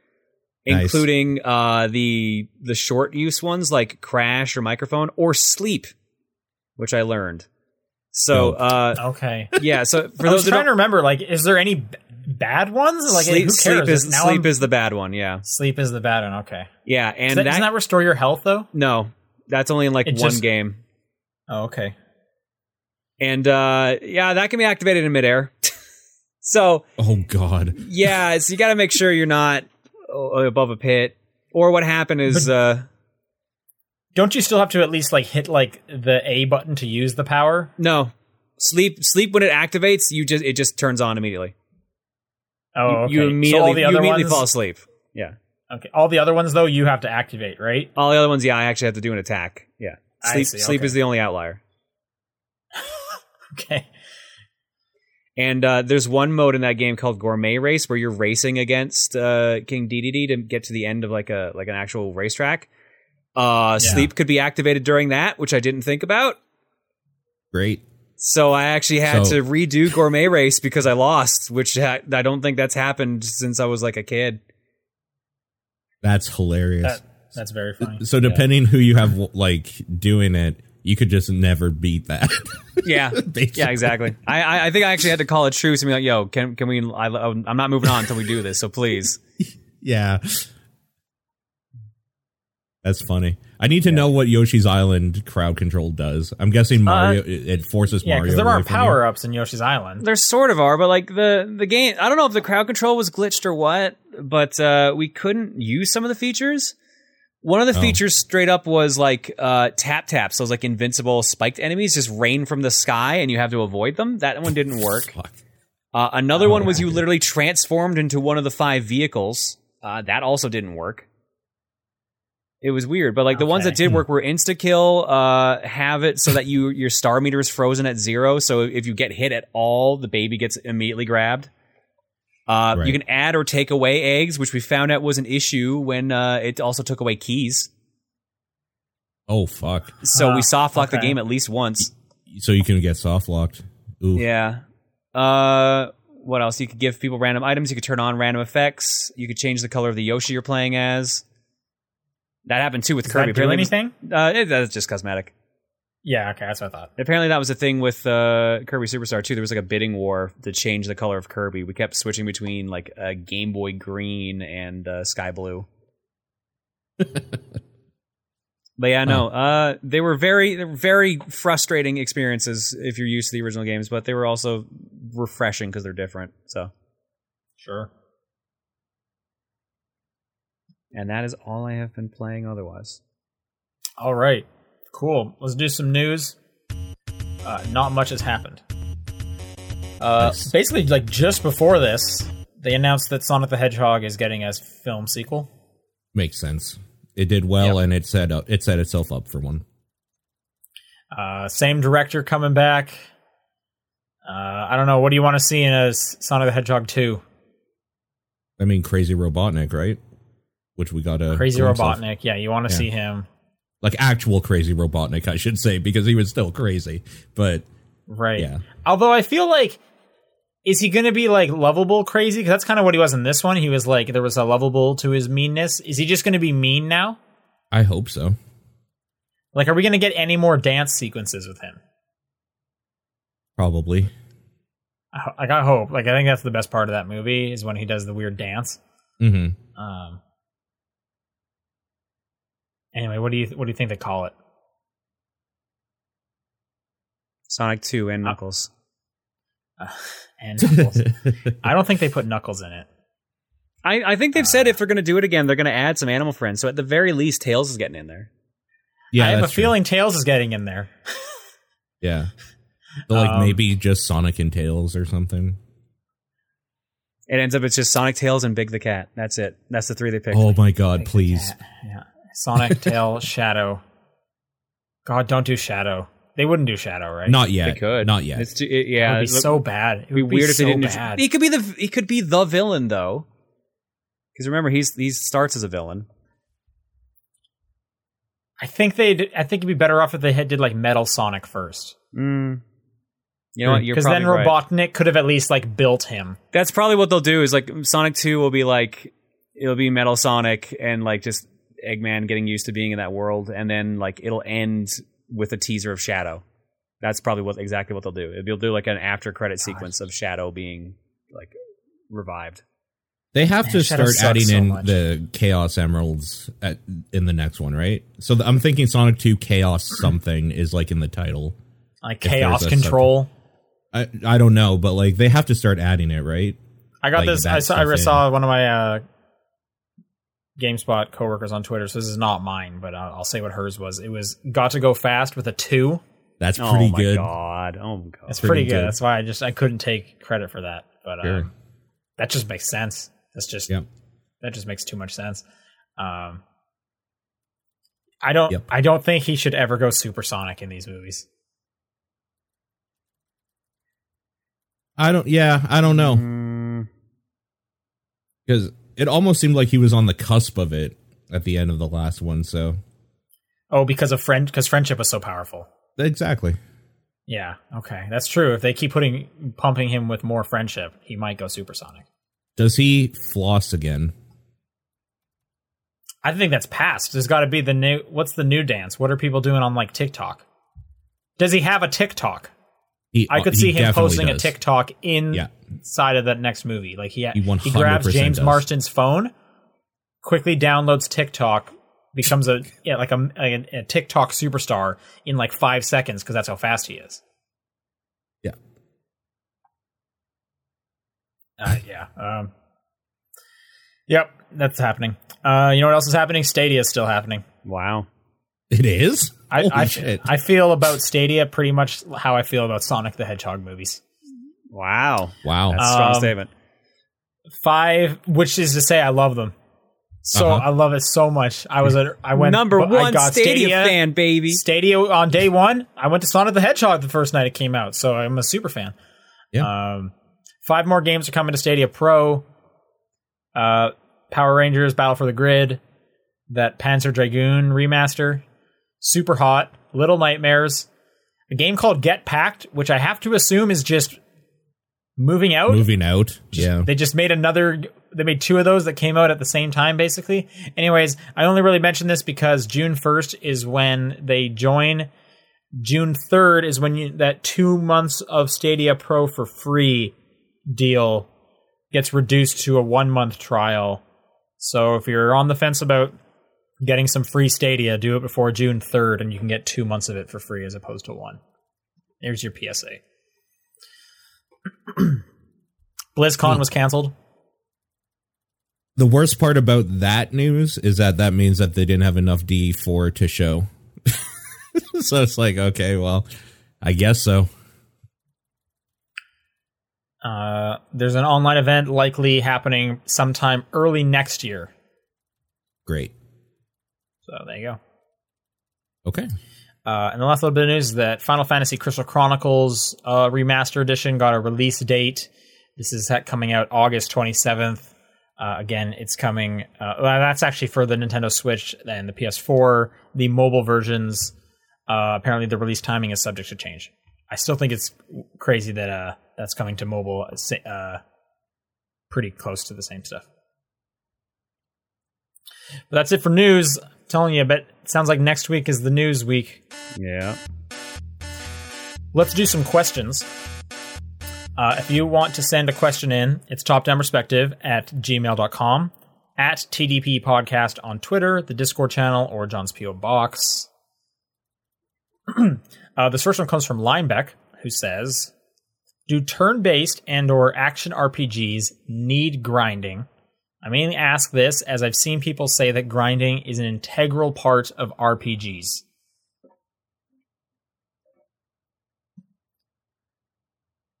Nice. including uh, the the short use ones like crash or microphone or sleep, which I learned. So uh, Okay. yeah, so <laughs> for I those was trying to remember, like, is there any b- bad ones? Like, sleep, who cares? sleep is now sleep I'm- is the bad one. Yeah, sleep is the bad one. Okay. yeah, and Does that, that, doesn't that restore your health though? no, that's only in like It one just- game. Oh, okay. And uh, yeah, that can be activated in midair. <laughs> so Oh God. yeah, so you got to make sure you're not uh, above a pit. Or what happened is, uh, Don't you still have to at least like hit like the A button to use the power? no sleep. Sleep when it activates, you just it just turns on immediately. Oh, okay. You So immediately all the you immediately ones- fall asleep. Yeah, Okay. All the other ones though, you have to activate, right? All the other ones, yeah, I actually have to do an attack. Yeah, I sleep see, sleep okay. is the only outlier. <laughs> Okay. And uh, there's one mode in that game called Gourmet Race where you're racing against uh, King Dedede to get to the end of like a like an actual racetrack. Uh, Yeah. Sleep could be activated during that, which I didn't think about. Great. So I actually had So- to redo Gourmet Race because I lost, which ha- I don't think that's happened since I was like a kid. That's hilarious. That, that's very funny. so depending who you have like doing it, you could just never beat that. <laughs> Yeah, <laughs> yeah, exactly. I, I I think I actually had to call a truce and be like, "Yo, can can we? I, I'm not moving on until we do this. So please." <laughs> yeah. That's funny. I need to know what Yoshi's Island crowd control does. I'm guessing Mario it, it forces Uh, Yeah, Mario. because there aren't you. power ups in Yoshi's Island. There sort of are, but like the the game, I don't know if the crowd control was glitched or what, but uh, we couldn't use some of the features. One of the Oh. features straight up was like uh, tap taps, those like invincible spiked enemies just rain from the sky and you have to avoid them. That one didn't <laughs> work. Fuck. Uh, another one was you literally transformed into one of the five vehicles. Uh, that also didn't work. It was weird, but like the ones that did work were insta kill. Uh, have it so that you your star meter is frozen at zero. So if you get hit at all, the baby gets immediately grabbed. Uh, Right. You can add or take away eggs, which we found out was an issue when uh, it also took away keys. Oh fuck! So Ah, we soft locked the game at least once. So you can get soft locked. Ooh. Yeah. Uh, what else? You could give people random items. You could turn on random effects. You could change the color of the Yoshi you're playing as. That happened too with Does Kirby. that do Apparently anything? Uh, it, that's just cosmetic. Yeah, okay, that's what I thought. Apparently that was a thing with uh, Kirby Superstar too. There was like a bidding war to change the color of Kirby. We kept switching between like uh, Game Boy Green and uh, Sky Blue. <laughs> but yeah, no, uh, they were very, they were very frustrating experiences if you're used to the original games, but they were also refreshing because they're different. So, Sure. And that is all I have been playing otherwise. All right. Cool. Let's do some news. Uh, not much has happened. Uh, Nice. Basically, like just before this, they announced that Sonic the Hedgehog is getting a film sequel. Makes sense. It did well, Yep. and it set up, it set itself up for one. Uh, same director coming back. Uh, I don't know. What do you want to see in a Sonic the Hedgehog 2? I mean, Crazy Robotnik, right? Which we got a Crazy glimpse of. Robotnik. Yeah, you want to Yeah. see him. like actual Crazy Robotnik, I should say, because he was still crazy. But Right. Yeah. Although I feel like is he going to be like lovable crazy? Because that's kind of what he was in this one. He was like there was a lovable to his meanness. Is he just going to be mean now? I hope so. Like, are we going to get any more dance sequences with him? Probably. I, I hope. Like, I think that's the best part of that movie is when he does the weird dance. hmm Um. Anyway, what do you what do you think they call it? Sonic 2 and uh, Knuckles. Uh, <laughs> and Knuckles. <laughs> I don't think they put Knuckles in it. I, I think they've said uh. if they're going to do it again, they're going to add some animal friends. So at the very least, Tails is getting in there. yeah, I have a true. feeling Tails is getting in there. <laughs> Yeah. So like Um, maybe just Sonic and Tails or something. It ends up it's just Sonic, Tails, and Big the Cat. That's it. That's the three they picked. Oh my god, please. Yeah. Sonic, Tail, Shadow. God, don't do Shadow. They wouldn't do Shadow, right? Not yet. They could. Not yet. It's too, it, That yeah, would be look- so bad. It it'd be would weird if so they didn't. Bad. He could be the he could be the villain though, because remember he's he starts as a villain. I think they. I think it'd be better off if they had did like Metal Sonic first, Mm. You know what? Because then probably right. Robotnik could have at least like built him. That's probably what they'll do. Is like Sonic Two will be like it'll be Metal Sonic and like just Eggman getting used to being in that world, and then like it'll end with a teaser of Shadow. That's probably what exactly what they'll do. They'll do like an after credit sequence of Shadow being like revived. They have Man, to Shadow start adding so in much. the Chaos Emeralds at, in the next one, right? So th- I'm thinking Sonic 2 Chaos something is like in the title. Like Chaos Control. I I don't know, but like they have to start adding it, right? I got like this. I saw. I saw one of my uh, GameSpot coworkers on Twitter. So this is not mine, but I'll, I'll say what hers was. It was got to go fast with a two. That's oh pretty my good. god! Oh my god! It's Pretty pretty, good. good. That's why I just I couldn't take credit for that. But uh, Sure. that just makes sense. That's just Yep. that just makes too much sense. Um, I don't. Yep. I don't think he should ever go supersonic in these movies. I don't. Yeah, I don't know Mm, because it almost seemed like he was on the cusp of it at the end of the last one. So Oh, because of friend. Because friendship was so powerful. exactly. Yeah. Okay, that's true. If they keep putting pumping him with more friendship, he might go supersonic. Does he floss again? I think that's past. There's got to be the new. What's the new dance? What are people doing on like TikTok? Does he have a TikTok? He, I could he see him definitely posting a does. TikTok Yeah. inside of that next movie. Like he He he, grabs James does. Marsden's phone, quickly downloads TikTok, becomes a <laughs> yeah like a, a, a TikTok superstar in like five seconds because that's how fast he is. Yeah. Uh, yeah. Um, yep, that's happening. Uh, you know what else is happening? Stadia is still happening. wow. It is. I, Holy I, shit! I feel about Stadia pretty much how I feel about Sonic the Hedgehog movies. Wow. wow. That's a strong Um, statement. Five, which is to say, I love them. So Uh-huh. I love it so much. I was a, I went Number I one got Stadia, fan, baby. Stadia on day one. I went to Sonic the Hedgehog the first night it came out, so I'm a super fan. Yeah. Um, five more games are coming to Stadia Pro. Uh, Power Rangers Battle for the Grid, that Panzer Dragoon remaster, Superhot. Little Nightmares, a game called Get Packed, which I have to assume is just moving out. Moving out. Yeah. They just made another. They made two of those that came out at the same time, basically. Anyways, I only really mention this because June first is when they join. June third is when you, that two months of Stadia Pro for free deal gets reduced to a one month trial. So if you're on the fence about getting some free Stadia, do it before June third, and you can get two months of it for free as opposed to one. There's your PSA. <clears throat> BlizzCon was canceled. The worst part about that news is that that means that they didn't have enough D4 to show. <laughs> so it's like, okay, well, I guess so. Uh, there's an online event likely happening sometime early next year. Great. So there you go. Okay. Uh, and the last little bit of news is that Final Fantasy Crystal Chronicles uh, Remaster Edition got a release date. This is coming out August 27th. Uh, again, it's coming. Uh, well, that's actually for the Nintendo Switch and the PS4. The mobile versions, uh, apparently, the release timing is subject to change. I still think it's crazy that uh, that's coming to mobile. pretty close to the same stuff. But that's it for news. Telling you, but it sounds like next week is the news week. Yeah. Let's do some questions. Uh, if you want to send a question in, it's topdownperspective at gmail.com, at TDP Podcast on Twitter, the Discord channel, or John's P.O. Box. <clears throat> uh, this first one comes from Linebeck, who says, Do turn-based and or action RPGs need grinding? I mainly ask this as I've seen people say that grinding is an integral part of RPGs.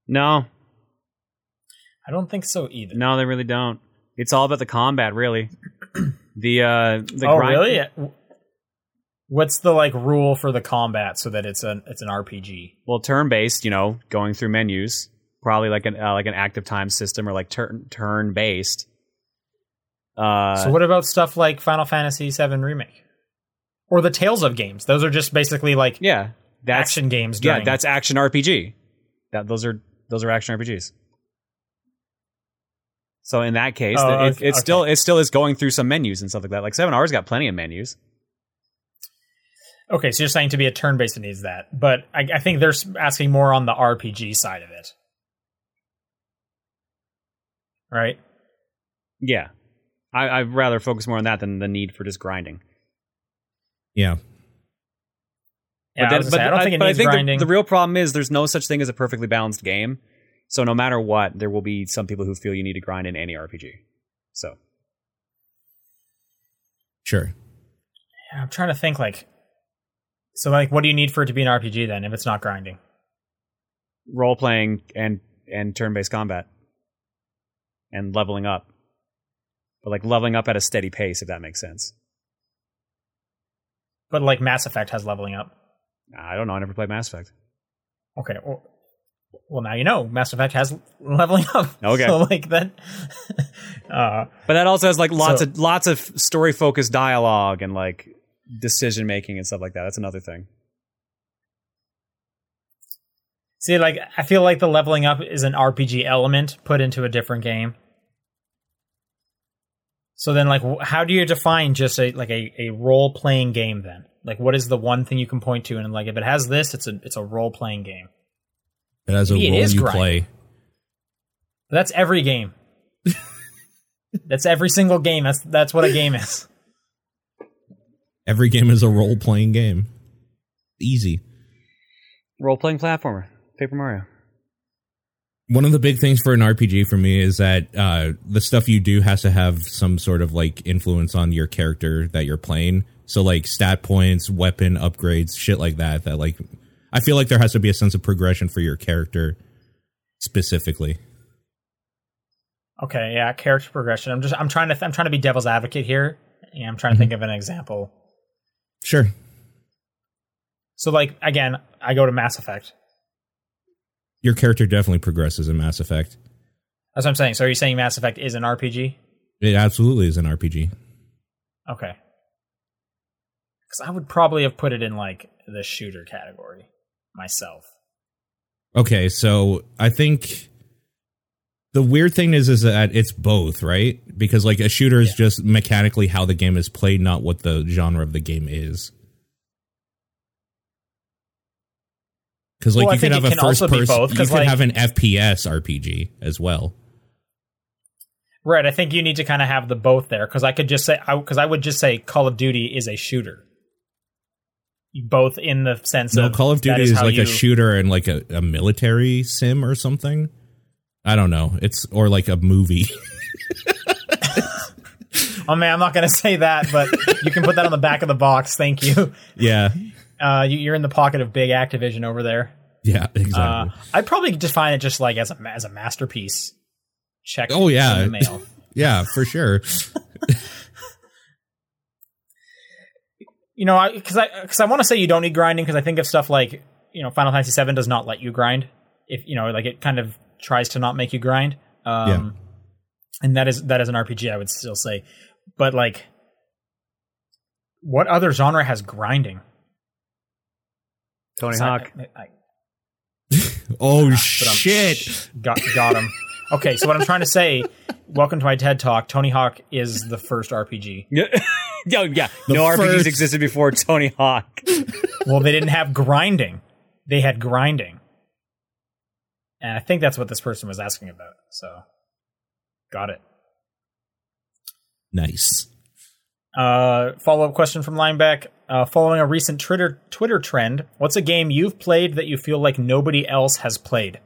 No, I don't think so either. no, they really don't. It's all about the combat, really. <clears throat> the uh, the oh, grind- really? What's the like rule for the combat so that it's an it's an RPG? Well, turn based, you know, going through menus, probably like an uh, like an active time system or like turn turn based. Uh, so what about stuff like Final Fantasy VII Remake or the Tales of games? Those are just basically like yeah, that's action games. yeah, that's action RPG. That those are those are action RPGs. So in that case, Oh, it, okay, it still it still is going through some menus and stuff like that. Like Seven Hours got plenty of menus. okay. So you're saying to be a turn based it needs that, but I, I think they're asking more on the RPG side of it, right? Yeah, I, I'd rather focus more on that than the need for just grinding. Yeah. Yeah, I, was gonna say, I don't think it but needs I think the- grinding. The, real problem is there's no such thing as a perfectly balanced game. So no matter what, there will be some people who feel you need to grind in any RPG. So Sure. Yeah, I'm trying to think like, so like, what do you need for it to be an RPG then if it's not grinding? role playing and and turn based combat and leveling up. But like leveling up at a steady pace, if that makes sense. But like Mass Effect has leveling up. I don't know. I never played Mass Effect. Okay. Well, well now you know Mass Effect has <laughs> leveling up. Okay. So like that. <laughs> uh, But that also has like lots So- of lots of story focused dialogue and like decision making and stuff like that. That's another thing. see, like I feel like the leveling up is an RPG element put into a different game. So then, like, how do you define just a like a, a role playing game? Then, like, what is the one thing you can point to? And like, if it has this, it's a it's a role playing game. It has a Maybe it role is you grinding. play. That's every game. <laughs> that's every single game. That's that's what a game is. Every game is a role playing game. Easy. Role playing platformer, Paper Mario. One of the big things for an RPG for me is that uh, the stuff you do has to have some sort of like influence on your character that you're playing. So like stat points, weapon upgrades, shit like that. That like I feel like there has to be a sense of progression for your character specifically. Okay, yeah, character progression. I'm just I'm trying to I'm trying to be devil's advocate here. Yeah, I'm trying to think of an example. Sure. So like again, I go to Mass Effect. Your character definitely progresses in Mass Effect. That's what I'm saying. So are you saying Mass Effect is an RPG? It absolutely is an RPG. Okay. Because I would probably have put it in like the shooter category myself. Okay, so I think the weird thing is is that it's both, right? Because like a shooter is Yeah. just mechanically how the game is played, not what the genre of the game is. Because like Well, you could have a first person, you could like- have an FPS RPG as well. Right. I think you need to kind of have the both there because I could just say because I, would just say Call of Duty is a shooter. Both in the sense No, of Call of Duty is, how like you- a shooter and like a, a military sim or something. I don't know. It's or like a movie. <laughs> Oh man, I'm not going to say that, but you can put that on the back of the box. Thank you. yeah, Uh, you, you're in the pocket of big Activision over there. yeah, <laughs> exactly. Uh, I'd probably define it just like as a as a masterpiece. Check. Oh, yeah. in the mail. <laughs> yeah, for sure. you know, because I because I, want to say you don't need grinding because I think of stuff like you know Final Fantasy VII does not let you grind. If you know, like it kind of tries to not make you grind. Um, Yeah. And that is that is an RPG. I would still say, but like, what other genre has grinding? Tony 'Cause I- Hawk. I- I- <laughs> Oh but shit! got got him. Okay, so what I'm trying to say, welcome to my TED talk. Tony Hawk is the first RPG. Yeah, <laughs> Yo, yeah. The no RPGs existed before Tony Hawk. Well, they didn't have grinding; they had grinding, and I think that's what this person was asking about. So, got it. Nice. Uh, follow up question from Linebeck. Uh, following a recent Twitter Twitter trend, what's a game you've played that you feel like nobody else has played?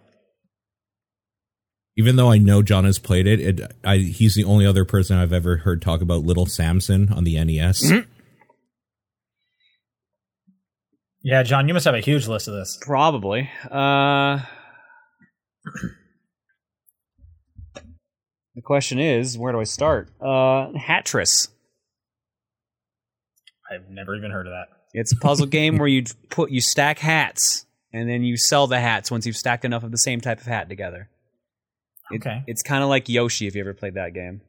Even though I know John has played it, it I, he's the only other person I've ever heard talk about Little Samson on the NES. Mm-hmm. Yeah, John, you must have a huge list of this. Probably. Uh, the question is, where do I start? Uh, Hatris. I've never even heard of that. It's a puzzle <laughs> game where you put you stack hats and then you sell the hats once you've stacked enough of the same type of hat together. It- Okay. It's kind of like Yoshi if you ever played that game.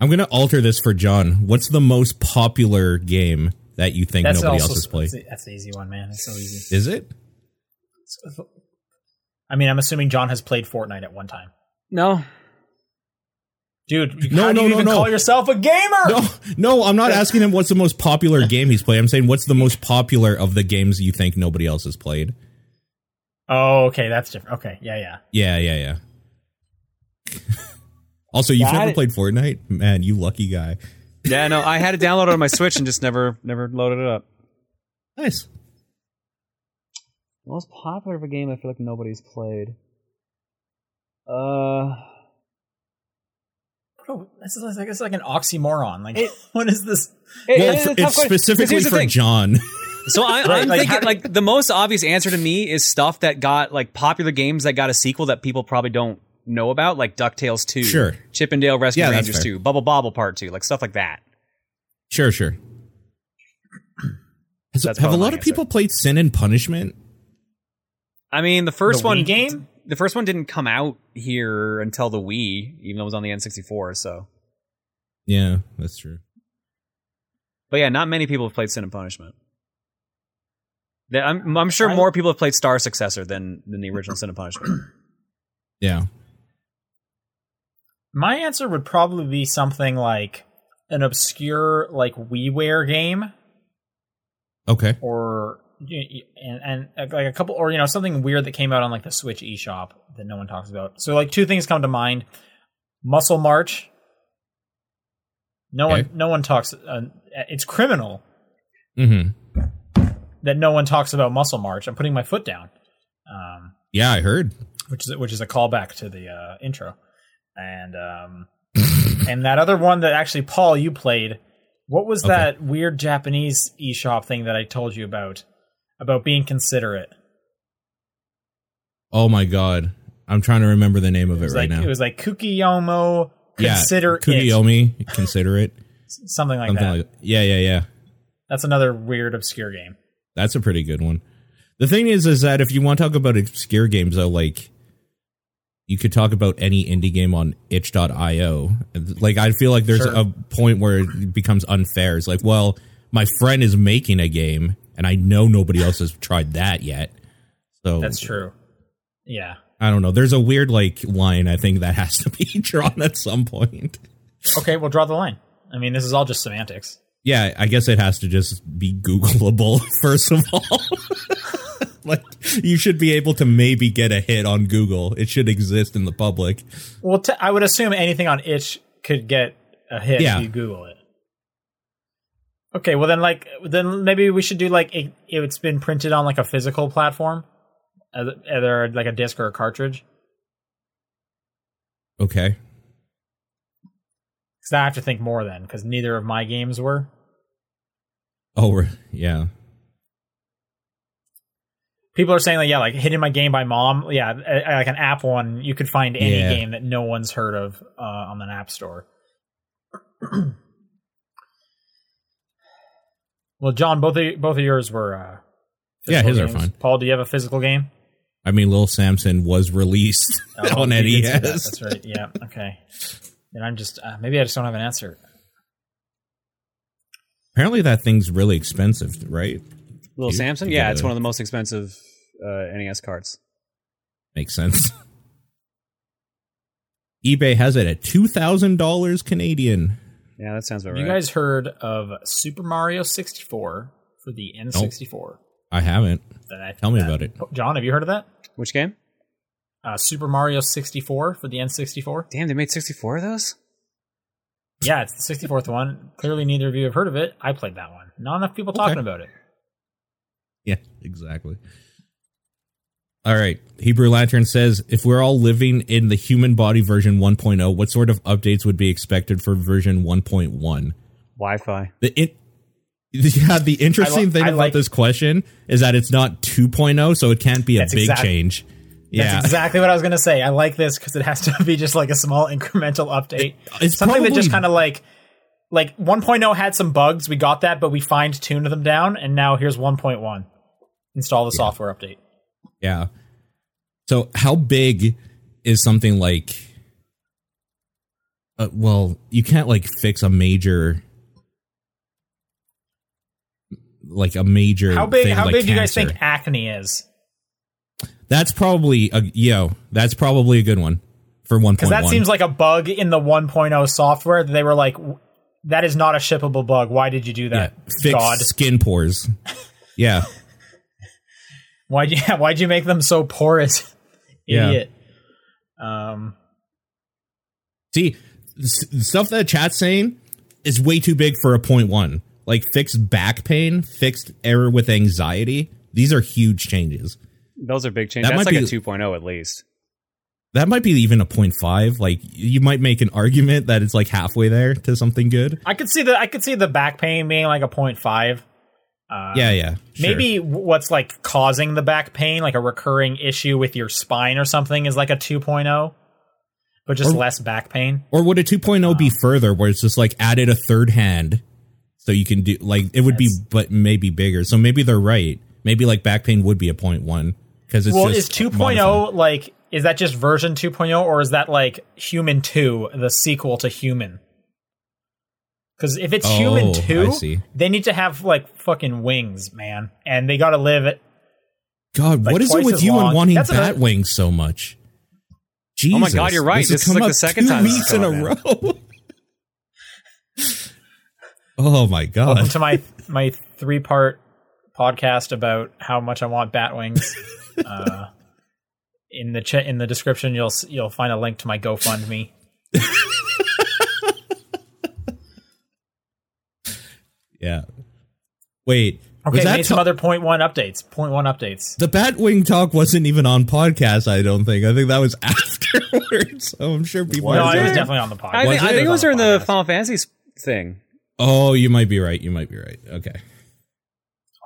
I'm going to alter this for John. What's the most popular game that you think That's nobody also else has played? that's, that's the easy one, man. It's so easy. Is it? I mean, I'm assuming John has played Fortnite at one time. No. Dude, No, how do you no, even no. call yourself a gamer? No, no, I'm not <laughs> asking him what's the most popular game he's played. I'm saying what's the most popular of the games you think nobody else has played. Oh, okay, that's different. Okay, yeah, yeah. Yeah, yeah, yeah. <laughs> also, you've Yeah, I never played Fortnite? Man, you lucky guy. Yeah, no. I had it downloaded on my Switch and just never never loaded it up. Nice. The most popular of a game I feel like nobody's played. Uh Bro, this is like it's like an oxymoron. Like, <laughs> what is this? it- Well, it's a for- it's specifically for thing. John. <laughs> So I, Right, I'm like, thinking how- like the most obvious answer to me is stuff that got like popular games that got a sequel that people probably don't know about, like DuckTales 2, Sure. Chip 'n Dale Rescue Yeah, Rangers 2, Bubble Bobble Part 2, like stuff like that. Sure, sure. Has, have a lot my of people played Sin and Punishment? I mean, the first The Wii one game? The first one didn't come out here until the Wii, even though it was on the N64. So, Yeah, that's true. but yeah, not many people have played Sin and Punishment. I'm, I'm sure more people have played Star Successor than than the original Sin and Punishment. <clears throat> Yeah. My answer would probably be something like an obscure like WiiWare game Okay. or y- y- and, and uh, like a couple or you know something weird that came out on like the Switch eShop that no one talks about. So like two things come to mind: Muscle March. No Okay. one, no one talks. Uh, it's criminal Mm-hmm. that no one talks about Muscle March. I'm putting my foot down, um, Yeah, I heard. which is which is a callback to the uh, intro, and um, <laughs> and that other one that actually Paul you played. What was Okay. that weird Japanese eShop thing that I told you about? About being considerate. Oh my god. I'm trying to remember the name of It it, right like now. it was like Kuukiyomi. yeah, Consider it Kuukiyomi, consider it. <laughs> something like Something that. like Yeah, yeah, yeah. That's another weird obscure game. That's a pretty good one. The thing is, is that if you want to talk about obscure games, though, like you could talk about any indie game on itch.io. Like I feel like there's Sure. a point where it becomes unfair. It's like, well, my friend is making a game, and I know nobody else has tried that yet. So That's true. Yeah. I don't know. There's a weird like line I think that has to be <laughs> drawn at some point. Okay, we'll draw the line. I mean, this is all just semantics. Yeah, I guess it has to just be Googleable <laughs> first of all. <laughs> like you should be able to maybe get a hit on Google. It should exist in the public. Well, t- I would assume anything on itch could get a hit Yeah. if you Google it. Okay, well then, like, then maybe we should do like it, it's been printed on like a physical platform, either- like a disc or a cartridge. Okay. Because I have to think more then, because neither of my games were. Oh, yeah. People are saying like, yeah, like hitting my game by mom. Yeah, like an app one, you could find any Yeah. game that no one's heard of uh, on an app store. <clears throat> well, John, both of both of yours were. Uh, Yeah, physical his are games. fine. Paul, do you have a physical game? I mean, Little Samson was released <laughs> Oh, on you did say that. NES. That's right. Yeah. Okay. And I'm just uh, maybe I just don't have an answer. Apparently, that thing's really expensive, right? Little Samson, yeah, gotta- it's one of the most expensive uh, NES cards. Makes sense. <laughs> eBay has it at two thousand dollars Canadian. Yeah, that sounds about Have right. you guys heard of Super Mario 64 for the N64? I haven't. That I- Tell me that- about it. John, have you heard of that? Which game? Uh, Super Mario 64 for the N64. Damn, they made 64 of those? Yeah, it's the 64th one. Clearly, neither of you have heard of it. I played that one. Not enough people Okay. talking about it. Yeah, exactly. All right. Hebrew Lantern says if we're all living in the human body version 1.0, what sort of updates would be expected for version 1.1? Wi Fi. The in- <laughs> yeah, the interesting li- thing I about like- this question is that it's not 2.0, so it can't be a That's big exact- change. Yeah. That's exactly what I was going to say. I like this because it has to be just like a small incremental update. it's Something that just kind of like, like 1.0 had some bugs. We got that, but we fine tuned them down. And now here's 1.1. Install the software update. Yeah. So how big is something like uh, well, you can't like fix a major like a major How big? thing How like big do you guys think acne is? That's probably a yo, that's probably a good one for 1.1. Because that seems like a bug in the 1.0 software. They were like, "That is not a shippable bug. Why did you do yeah, that, fix God? skin pores. yeah. Why'd you <laughs> Why'd you make them so porous, <laughs> Yeah. idiot?" Um, See, s- stuff that chat's saying is way too big for a point one. Like fixed back pain, fixed error with anxiety. These are huge changes. Those are big changes. That That's might like be- a 2.0 at least. That might be even a point five. Like you might make an argument that it's like halfway there to something good. I could see the I could see the back pain being like a 0.5. Uh, Yeah, yeah. sure. Maybe what's like causing the back pain, like a recurring issue with your spine or something, is like a 2.0. but just Or- less back pain. Or would a 2.0 be further where it's just like added a third hand so you can do like it would be but maybe bigger. So maybe they're right. Maybe like back pain would be a point 1 cuz it's well, is 2.0 modified. like is that just version 2.0 or is that like Human 2, the sequel to Human? Because if it's Oh, Human too, they need to have like fucking wings, man, and they got to live it. God, like what is it with as you long. and wanting That's bat another- wings so much? Jesus. Oh my God, you're right. has This is like the second two time this weeks in a up row. oh my god. Welcome to my my three part podcast about how much I want bat wings. <laughs> uh, in the ch- in the description, you'll you'll find a link to my GoFundMe. Yeah. Wait. Okay, was that made some ta- other point one updates. Point one updates. the Batwing talk wasn't even on podcast, I don't think. I think that was <laughs> afterwards. So I'm sure people no, are it was definitely on the podcast. I think, Was I think it? it was on during the podcast. Final Fantasy thing. Oh, you might be right. You might be right. Okay.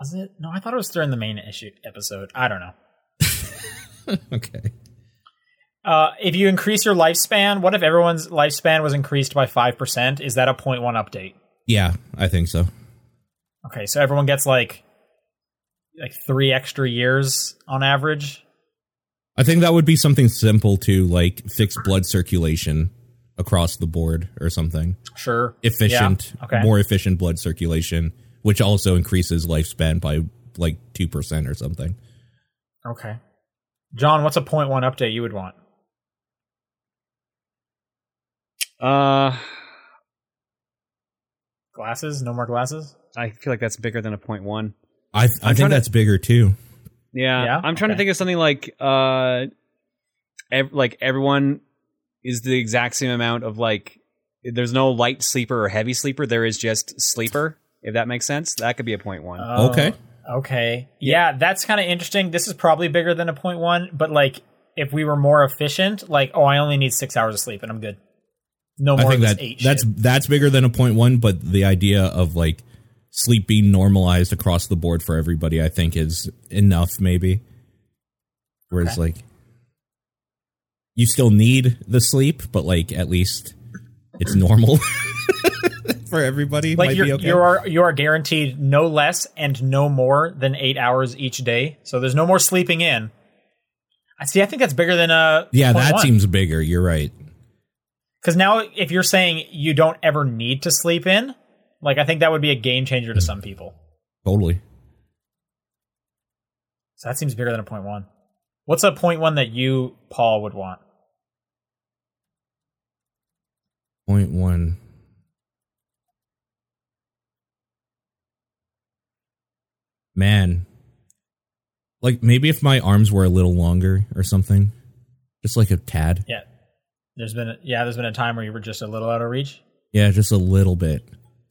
Was it? No, I thought it was during the main issue episode. I don't know. <laughs> okay. Uh, if you increase your lifespan, what if everyone's lifespan was increased by five percent? Is that a point one update? Yeah, I think so. Okay, so everyone gets like like three extra years on average. I think that would be something simple to like fix blood circulation across the board or something. Sure, Efficient, Yeah, Okay, more efficient blood circulation, which also increases lifespan by like 2% or something. okay. John, what's a point one update you would want? Uh, Glasses? No more glasses? I feel like that's bigger than a point one. I, I trying think to- that's bigger too. Yeah, Yeah? I'm trying to think of something like uh, ev- like everyone is the exact same amount of like. There's no light sleeper or heavy sleeper. There is just sleeper. If that makes sense, that could be a point one. Oh, Okay. Okay. Yeah, that's kind of interesting. This is probably bigger than a point one, but like if we were more efficient, like oh, I only need six hours of sleep and I'm good. No I more think of that eight. that's shit. that's bigger than a point one, but the idea of like sleep being normalized across the board for everybody, I think, is enough. Maybe. Whereas, Okay. like, you still need the sleep, but like at least it's normal <laughs> for everybody. like might you're be okay. you are you are guaranteed no less and no more than eight hours each day. So there's no more sleeping in. I see. I think that's bigger than a yeah, that seems bigger. You're right. because now if you're saying you don't ever need to sleep in, like I think that would be a game changer to some people. Totally. So that seems bigger than a point one. What's a point one that you Paul would want? Point one. Man. Like maybe if my arms were a little longer or something. Just like a tad. Yeah. There's been a, yeah, there's been a time where you were just a little out of reach. Yeah, just a little bit.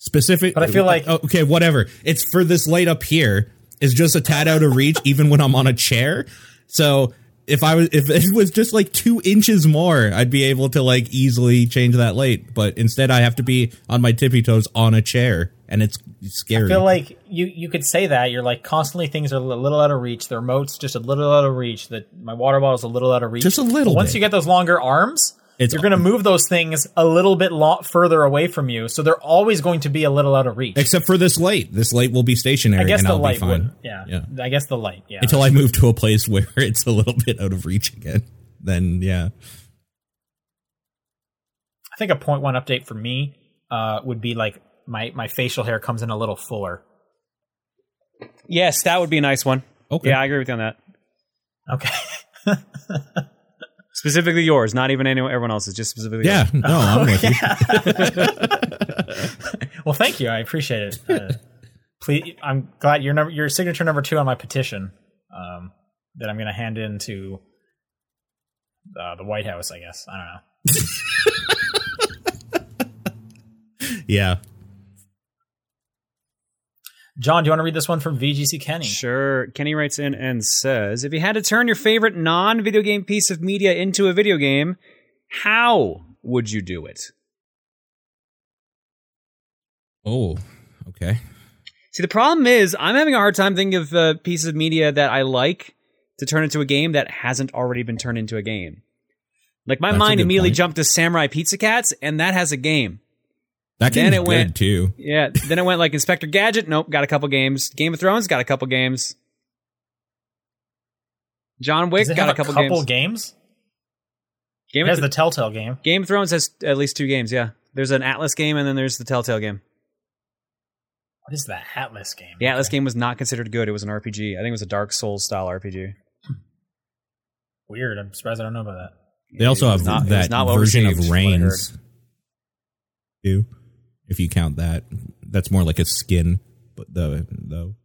Specific But I feel like- Oh, okay, whatever. It's for this light up here is just a tad out of reach <laughs> even when I'm on a chair. So if I was if it was just like two inches more, I'd be able to like easily change that light. But instead I have to be on my tippy toes on a chair and it's scary. I feel like you you could say that you're like constantly things are a little out of reach. The remote's just a little out of reach. That my water bottle's a little out of reach. Just a little Once bit. you get those longer arms, It's- you're going to move those things a little bit lo- further away from you. So they're always going to be a little out of reach. Except for this light. This light will be stationary I guess and the I'll light be fine. would. Yeah. Yeah. I guess the light. Yeah. Until I move to a place <laughs> where it's a little bit out of reach again. Then yeah. I think a point one update for me uh, would be like my my facial hair comes in a little fuller. Yes, that would be a nice one. Okay. Yeah, I agree with you on that. Okay. <laughs> Specifically yours, not even anyone, everyone else's, just specifically. Yeah, yours. no, I'm with you. <laughs> well, thank you. I appreciate it. Uh, please, I'm glad your number, your signature number two on my petition um, that I'm going to hand in to uh, the White House. I guess I don't know. <laughs> Yeah. John, do you want to read this one from VGC Kenny? Sure. Kenny writes in and says, "If you had to turn your favorite non-video game piece of media into a video game, how would you do it?" Oh, okay. See, the problem is, I'm having a hard time thinking of uh, pieces of media that I like to turn into a game that hasn't already been turned into a game. Like my That's mind immediately point. jumped to Samurai Pizza Cats, and that has a game. That Then it good went- too. Yeah. then it went like Inspector Gadget. Nope, got a couple games. Game of Thrones got a couple games. John Wick got a couple, couple games. games? Game It of has the Telltale game. Game of Thrones has at least two games. Yeah, there's an Atlus game, and then there's the Telltale game. What is that Atlus game? The Atlus Okay. game was not considered good. It was an RPG. I think it was a Dark Souls style RPG. Weird. I'm surprised I don't know about that. They also have not- that not version of from what I heard. Reigns. Too, if you count that, that's more like a skin. But the though,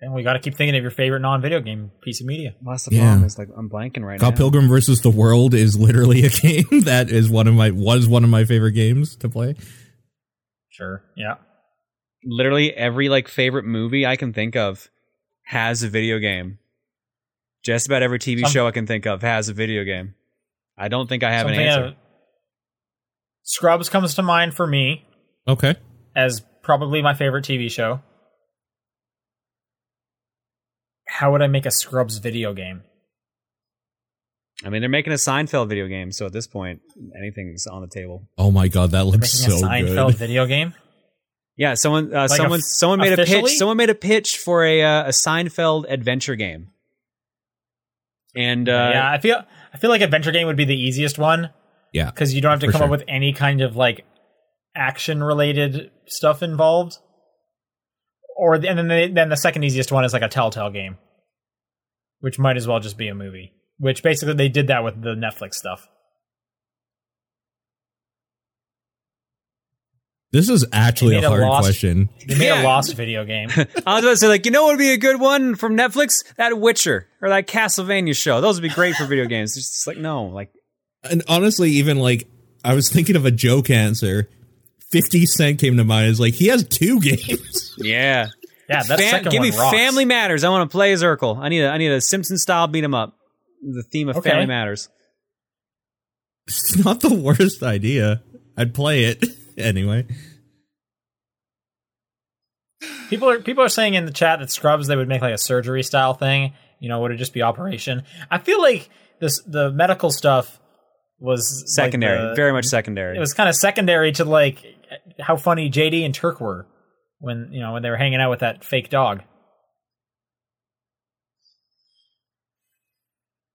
And we got to keep thinking of your favorite non-video game piece of media. Well, that's the Yeah. problem. Is like I'm blanking right Scott now. Pilgrim versus the World is literally a <laughs> game that is one of my was one of my favorite games to play. Sure. Yeah. Literally every like favorite movie I can think of has a video game. Just about every TV Some- show I can think of has a video game. I don't think I have an Something answer. of- Scrubs comes to mind for me Okay, as probably my favorite TV show. How would I make a Scrubs video game? I mean, they're making a Seinfeld video game, so at this point, anything's on the table. oh my god, that looks Making so a Seinfeld good. video game? Yeah, someone, uh, Like someone, of- someone made a pitch. Someone made a pitch for a uh, a Seinfeld adventure game. And uh, yeah, I feel I feel like adventure game would be the easiest one Yeah, because you don't have to come sure. up with any kind of like action related stuff involved. Or and then the, then the second easiest one is like a Telltale game, which might as well just be a movie. Which basically they did that with the Netflix stuff. this is actually made a a hard lost- question. They made Yeah. a Lost video game. <laughs> I was about to say, like, you know what would be a good one from Netflix? That Witcher or that Castlevania show. Those would be great for video games. It's just like, no, like, And honestly, even like I was thinking of a joke answer. Fifty Cent came to mind. Is like he has two games. <laughs> yeah. Yeah, that Fam- second give one me rocks. Family Matters. I want to play as Urkel. I need a, I need a Simpson style beat 'em up. The theme of Okay. Family Matters. it's not the worst idea. I'd play it <laughs> anyway. People are people are saying in the chat that Scrubs they would make like a surgery style thing. You know, would it just be operation? I feel like this the medical stuff was like, Secondary. the- very much secondary. It was kind of secondary to like how funny JD and Turk were when you know when they were hanging out with that fake dog.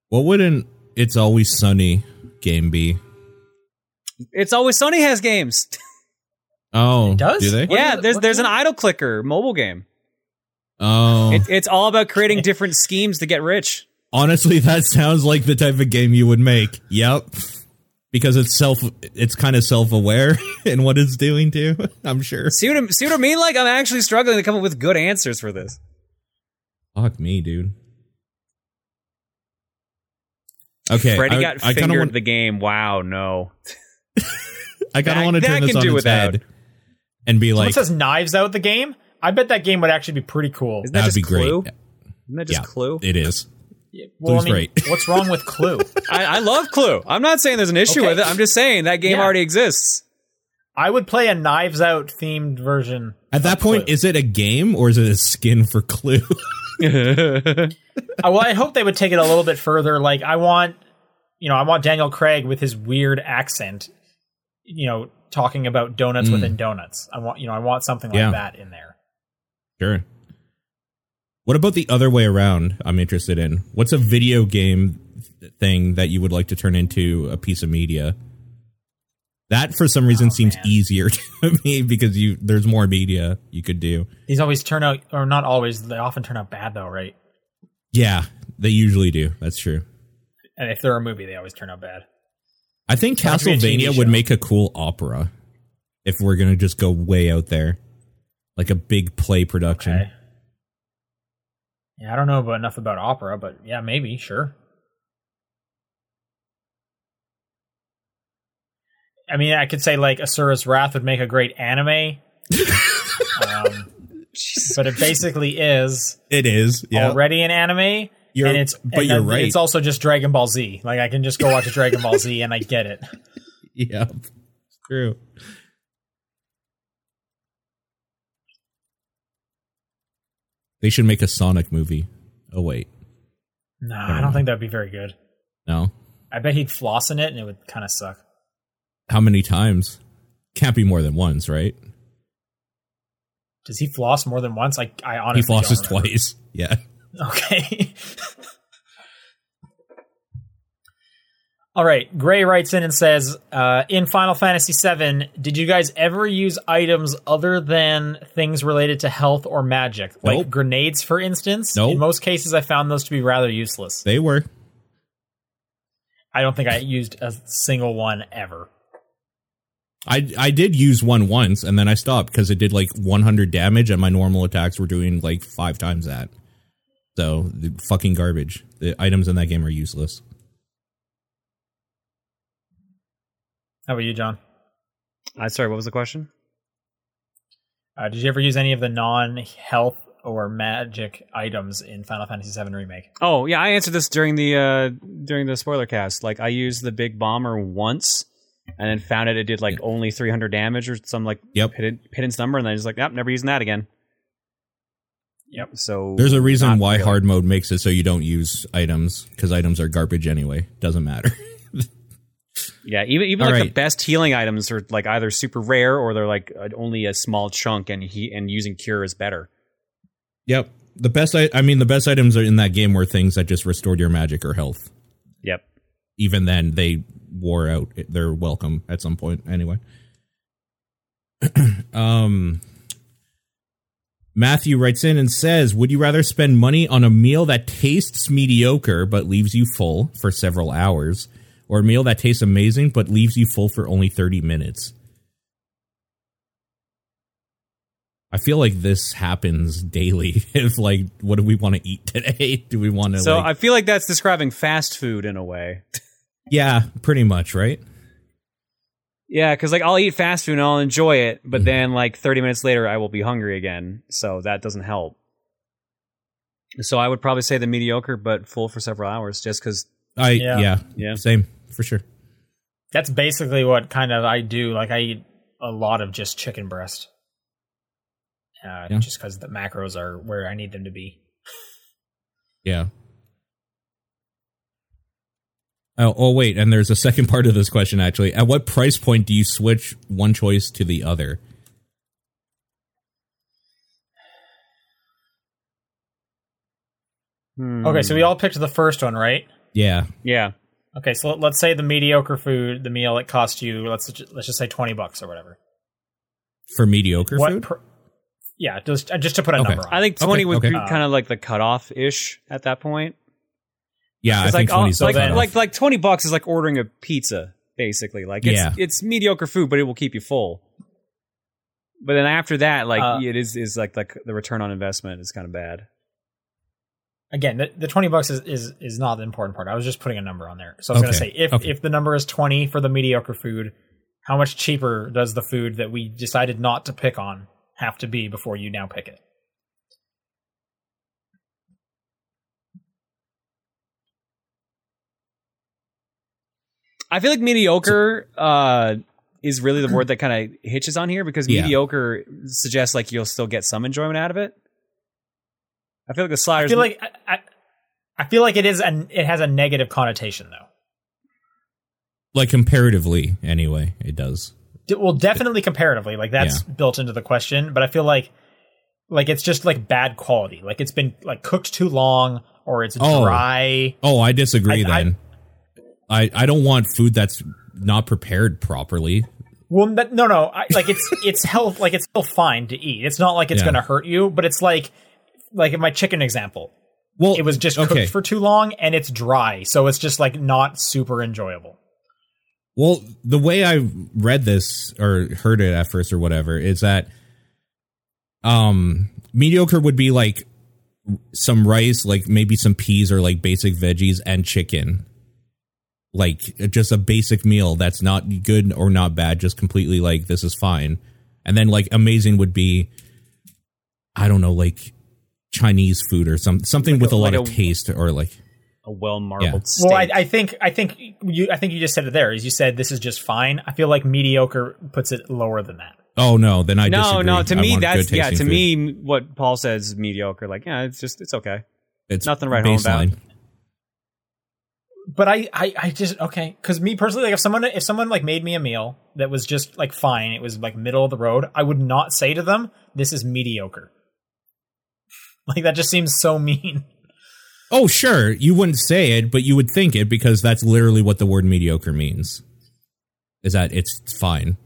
What would an "It's Always Sunny" game be? it's always Sunny has games. <laughs> Oh, does? do they? Yeah, is there's what there's an it? idle clicker mobile game. Oh, It, it's all about creating <laughs> different schemes to get rich. honestly, that sounds like the type of game you would make. Yep, because it's self, it's kind of self-aware <laughs> in what it's doing too. <laughs> I'm sure. See what I, see what I mean? Like I'm actually struggling to come up with good answers for this. Fuck me, dude. Okay, Freddie I, got I kind fingered of want, the game. Wow, no. <laughs> I kind of want to turn this on do its without. head and be Someone like, says Knives Out the game. I bet that game would actually be pretty cool. Isn't that "That'd just be great." Isn't that just yeah, Clue? It is. Well, I mean, great. <laughs> what's wrong with Clue? I, I love Clue. I'm not saying there's an issue Okay. with it. I'm just saying that game Yeah. already exists. I would play a Knives Out themed version. At that point, Clue. is it a game or is it a skin for Clue? <laughs> <laughs> Uh, well, I hope they would take it a little bit further. Like, I want, you know, I want Daniel Craig with his weird accent, you know, talking about donuts within donuts. I want, you know, I want something like Yeah. that in there. Sure. What about the other way around? I'm interested in. What's a video game thing that you would like to turn into a piece of media? That for some reason oh, seems man. easier <laughs> to me because you there's more media you could do. These always turn out, or not always. They often turn out bad, though, right? Yeah, they usually do. That's true. And if they're a movie, they always turn out bad. I think That could be a TV Castlevania would make a cool opera if we're gonna just go way out there, like a big play production. Okay. Yeah, I don't know about enough about opera, but yeah, maybe, sure. I mean, I could say like Asura's Wrath would make a great anime. um, <laughs> but it basically is It is. Yeah. already an anime. You're- and it's but and you're then right. It's also just Dragon Ball Z. Like I can just go watch a Dragon Ball Z and I get it. <laughs> Yeah. True. They should make a Sonic movie. Oh wait. No, I don't think that'd be very good. No. I bet he'd floss in it, and it would kind of suck. How many times? Can't be more than once, right? Does he floss more than once? Like I He honestly don't flosses twice. <laughs> Yeah. Okay. <laughs> All right. Gray writes in and says, uh, "In Final Fantasy VII, did you guys ever use items other than things related to health or magic, like Nope. grenades, for instance? Nope. In most cases, I found those to be rather useless. They were. I don't think I used a single one ever. I I did use one once and then I stopped because it did like 100 damage and my normal attacks were doing like five times that. So the fucking garbage. The items in that game are useless. How about you, John? I sorry, what was the question? Uh, did you ever use any of the non-health or magic items in Final Fantasy VII Remake? Oh yeah, I answered this during the uh during the spoiler cast. Like I used the big bomber once, and then found it it did like only 300 damage or some like Yep. hidden pittance number, and then I was like, yep, never using that again. Yep. So There's a reason why really. hard mode makes it so you don't use items because items are garbage anyway. Doesn't matter. <laughs> Yeah, even even All like the best healing items are like either super rare or they're like uh, only a small chunk, and he and using cure is better. yep. The best I I mean the best items are in that game were things that just restored your magic or health. Yep. Even then they wore out their welcome at some point anyway. <clears throat> um Matthew writes in and says, "Would you rather spend money on a meal that tastes mediocre but leaves you full for several hours, or a meal that tastes amazing but leaves you full for only 30 minutes?" I feel like this happens daily. <laughs> If like, what do we want to eat today? <laughs> Do we want to? So like, I feel like that's describing fast food in a way. yeah, pretty much, right? Yeah, because like I'll eat fast food and I'll enjoy it, but Mhm. then like 30 minutes later I will be hungry again. So that doesn't help. So I would probably say the mediocre, but full for several hours, just because. I Yeah. yeah, Yeah. same for sure. That's basically what kind of I do. Like I eat a lot of just chicken breast, uh, Yeah. just because the macros are where I need them to be. <laughs> Yeah. Oh, oh, wait, and there's a second part of this question actually. At what price point do you switch one choice to the other? Okay, so we all picked the first one, right? Yeah, Hmm. Yeah. Okay, so let- let's say the mediocre food, the meal it cost you, let's let's just say twenty bucks or whatever. for mediocre what? food. pr- yeah, just uh, just to put a Okay. number on. I think Okay, 20 would okay. be Uh, kind of like the cutoff ish at that point. yeah, I It's think like, oh, 20 is like, like, like 20 bucks is like ordering a pizza, basically. Like, it's, Yeah. it's mediocre food, but it will keep you full. But then after that, like, Uh, it is, is like, like the return on investment is kind of bad. Again, the, the twenty bucks is, is is not the important part. I was just putting a number on there. So I was going to say if okay. if the number is twenty for the mediocre food, how much cheaper does the food that we decided not to pick on have to be before you now pick it? I feel like mediocre uh, is really the word that kind of hitches on here because Yeah. mediocre suggests like you'll still get some enjoyment out of it. I feel like the I feel like I, I, I feel like it is an it has a negative connotation though. like comparatively, anyway, it does. D- Well, definitely comparatively, like that's built into the question. But I feel like like it's just like bad quality. Like it's been like cooked too long or it's Oh. dry. Oh, I disagree. I- I- then I, I don't want food that's not prepared properly. Well, that, no, no. I, like it's it's <laughs> health. Like it's still fine to eat. It's not like it's Yeah. going to hurt you, but it's like like in my chicken example, Well, it was just okay. cooked for too long and it's dry, so it's just like not super enjoyable. Well, the way I read this or heard it at first or whatever is that um mediocre would be like some rice, like maybe some peas or like basic veggies and chicken. Like just a basic meal that's not good or not bad, just completely like this is fine. And then like amazing would be I don't know, like Chinese food or some something with a lot like of a- taste or like a well marbled steak. Well, I, I think I think you I think you just said it there. Is you said this is just fine. I feel like mediocre puts it lower than that. oh no, then I just no, disagree. no. To I me, that's yeah. To food. me, what Paul says mediocre. Like, yeah, it's just it's okay. It's Nothing right write home about. but I, I, I just okay because me personally, like if someone if someone like made me a meal that was just like fine, it was like middle of the road, I would not say to them, "This is mediocre." <laughs> Like that just seems so mean. Oh, sure, you wouldn't say it, but you would think it because that's literally what the word mediocre means. Is that it's fine.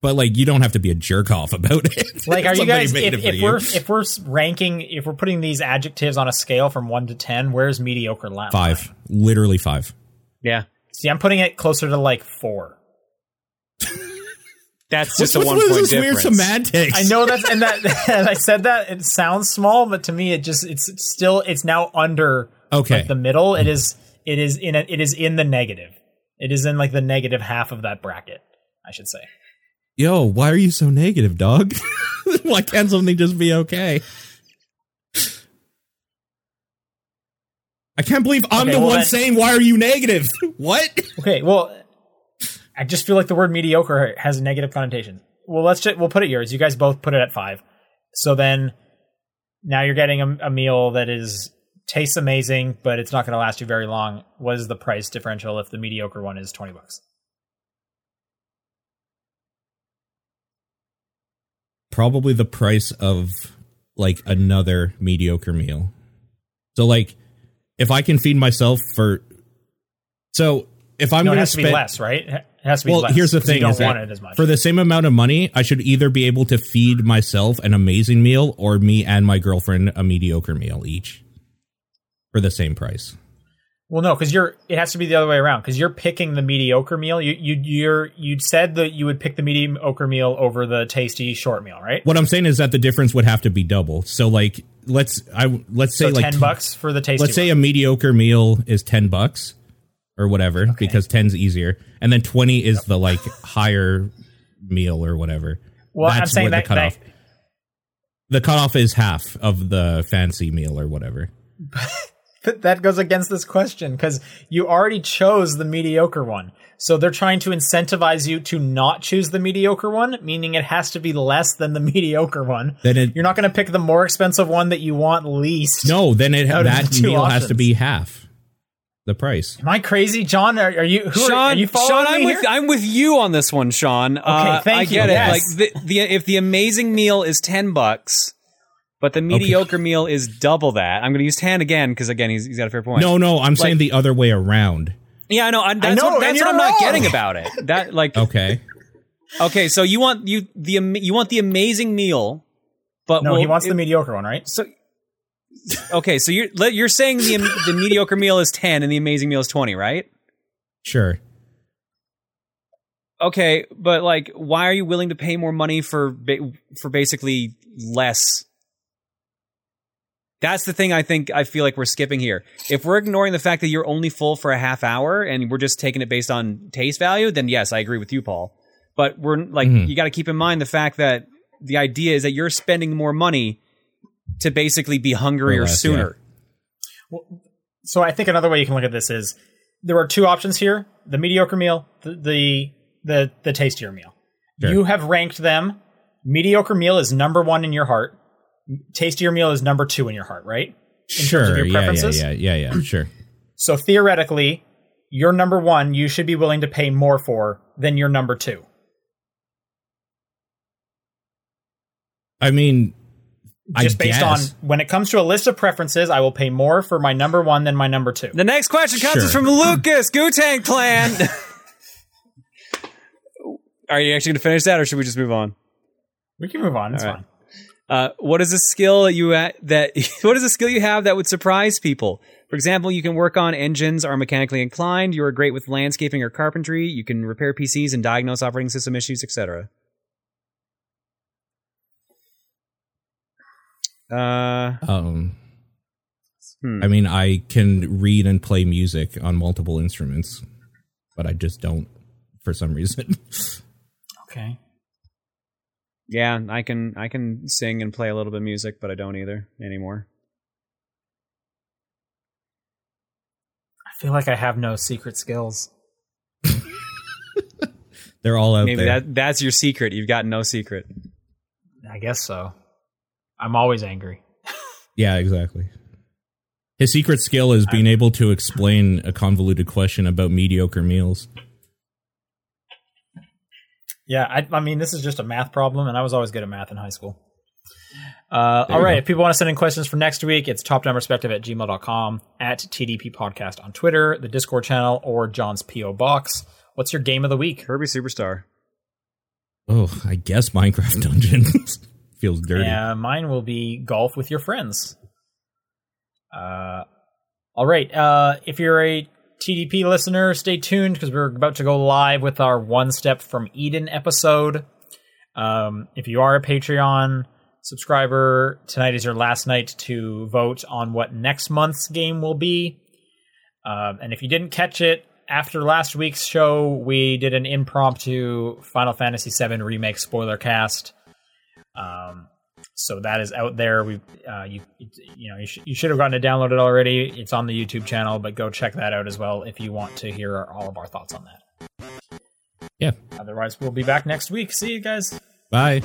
But like you don't have to be a jerk off about it. <laughs> Like, are you guys made if, if we're if we're ranking if we're putting these adjectives on a scale from one to ten, where's mediocre last? five, literally five. Yeah. See, I'm putting it closer to like four. That's just a one with point this weird difference. semantics? I know that, and that <laughs> and I said that it sounds small, but to me it just it's still it's now under Okay. like the middle. It is it is in a, it is in the negative. It is in like the negative half of that bracket, I should say. Yo, why are you so negative, dog? <laughs> why can't something just be okay? I can't believe I'm Okay, the well one then- saying why are you negative? <laughs> what? Okay, well, I just feel like the word mediocre has a negative connotation. Well, let's just we'll put it yours. You guys both put it at five. So then now you're getting a, a meal that is tastes amazing, but it's not going to last you very long. What is the price differential if the mediocre one is twenty bucks? Probably the price of like another mediocre meal. So like if I can feed myself for so if I'm no, going to spend less, right? It has to be well, less. here's the 'cause you thing: don't want it as much. for the same amount of money, I should either be able to feed myself an amazing meal or me and my girlfriend a mediocre meal each for the same price. Well, no, because you're. It has to be the other way around. Because you're picking the mediocre meal. You you you're you said that you would pick the mediocre meal over the tasty short meal, right? What I'm saying is that the difference would have to be double. So like let's I let's say So like ten bucks for the tasty. Let's say a mediocre meal is 10 bucks or whatever because 10's easier and then 20 is the like higher meal or whatever. Well, I'm saying that, that the cutoff is half of the fancy meal or whatever. But <laughs> that goes against this question because you already chose the mediocre one. So they're trying to incentivize you to not choose the mediocre one, meaning it has to be less than the <laughs> mediocre one. Then it You're not going to pick the more expensive one that you want least. no, then it that the meal has to be half the price. Am I crazy, John? Are, are you? Who Sean, are you following Sean, I'm me with here? I'm with you on this one, Sean. Okay, uh, thank I you, get it. yes. Like the, the if the amazing meal is ten bucks, but the mediocre meal is double that. I'm going to use tan again because again he's, he's got a fair point. No, no, I'm saying the other way around. yeah, I know. I, that's know, what, that's what I'm not getting about it. That like <laughs> Okay. okay, so you want you the you want the amazing meal, but no, well, he wants it- the mediocre one, right? So okay, so you're you're saying the the mediocre meal is ten and the amazing meal is twenty, right? Sure. Okay, but like, why are you willing to pay more money for ba- for basically less? That's the thing I think I feel like we're skipping here. If we're ignoring the fact that you're only full for a half hour and we're just taking it based on taste value, then yes, I agree with you, Paul. But we're like, Mhm. you got to keep in mind the fact that the idea is that you're spending more money to basically be hungrier less, sooner. So I think another way you can look at this is there are two options here: the mediocre meal, the the the, the tastier meal. Sure. You have ranked them. Mediocre meal is number one in your heart. Tastier meal is number two in your heart, right? In sure. terms of your yeah, yeah, yeah, yeah, yeah, <clears throat> sure. So theoretically, your number one you should be willing to pay more for than your number two. I mean, I Just based guess. on when it comes to a list of preferences, I will pay more for my number one than my number two. The next question comes Sure. from <clears throat> Lucas Gutang Clan. <laughs> Are you actually going to finish that, or should we just move on? We can move on. It's All right. fine. Uh, what is a skill that you ha- that <laughs> what is a skill you have that would surprise people? For example, you can work on engines, are mechanically inclined. You are great with landscaping or carpentry. You can repair PCs and diagnose operating system issues, etc. Uh, Um, Hmm. I mean, I can read and play music on multiple instruments, but I just don't for some reason. <laughs> Okay. yeah, I can I can sing and play a little bit of music, but I don't either anymore. I feel like I have no secret skills. They're all out Maybe there. that that's your secret. You've got no secret. I guess so. I'm always angry. yeah, exactly. His secret skill is being able to explain a convoluted question about mediocre meals. Yeah, I, I mean, this is just a math problem, and I was always good at math in high school. Uh, all right. Go. If people want to send in questions for next week, it's topdownperspective at gmail.com, at TDP Podcast on Twitter, the Discord channel, or John's P.O. Box. What's your game of the week? Kirby Superstar. Oh, I guess Minecraft Dungeons. <laughs> Feels dirty. Yeah, mine will be golf with your friends. Uh, all right. Uh, if you're a TDP listener, stay tuned because we're about to go live with our One Step from Eden episode. Um, if you are a Patreon subscriber, tonight is your last night to vote on what next month's game will be. Uh, and if you didn't catch it, after last week's show, we did an impromptu Final Fantasy VII remake spoiler cast. Um, so that is out there. We, uh, you, you know, you, sh- you should have gotten to download it already. It's on the YouTube channel, but go check that out as well if you want to hear all of our thoughts on that. Yeah. Otherwise, we'll be back next week. See you guys. Bye.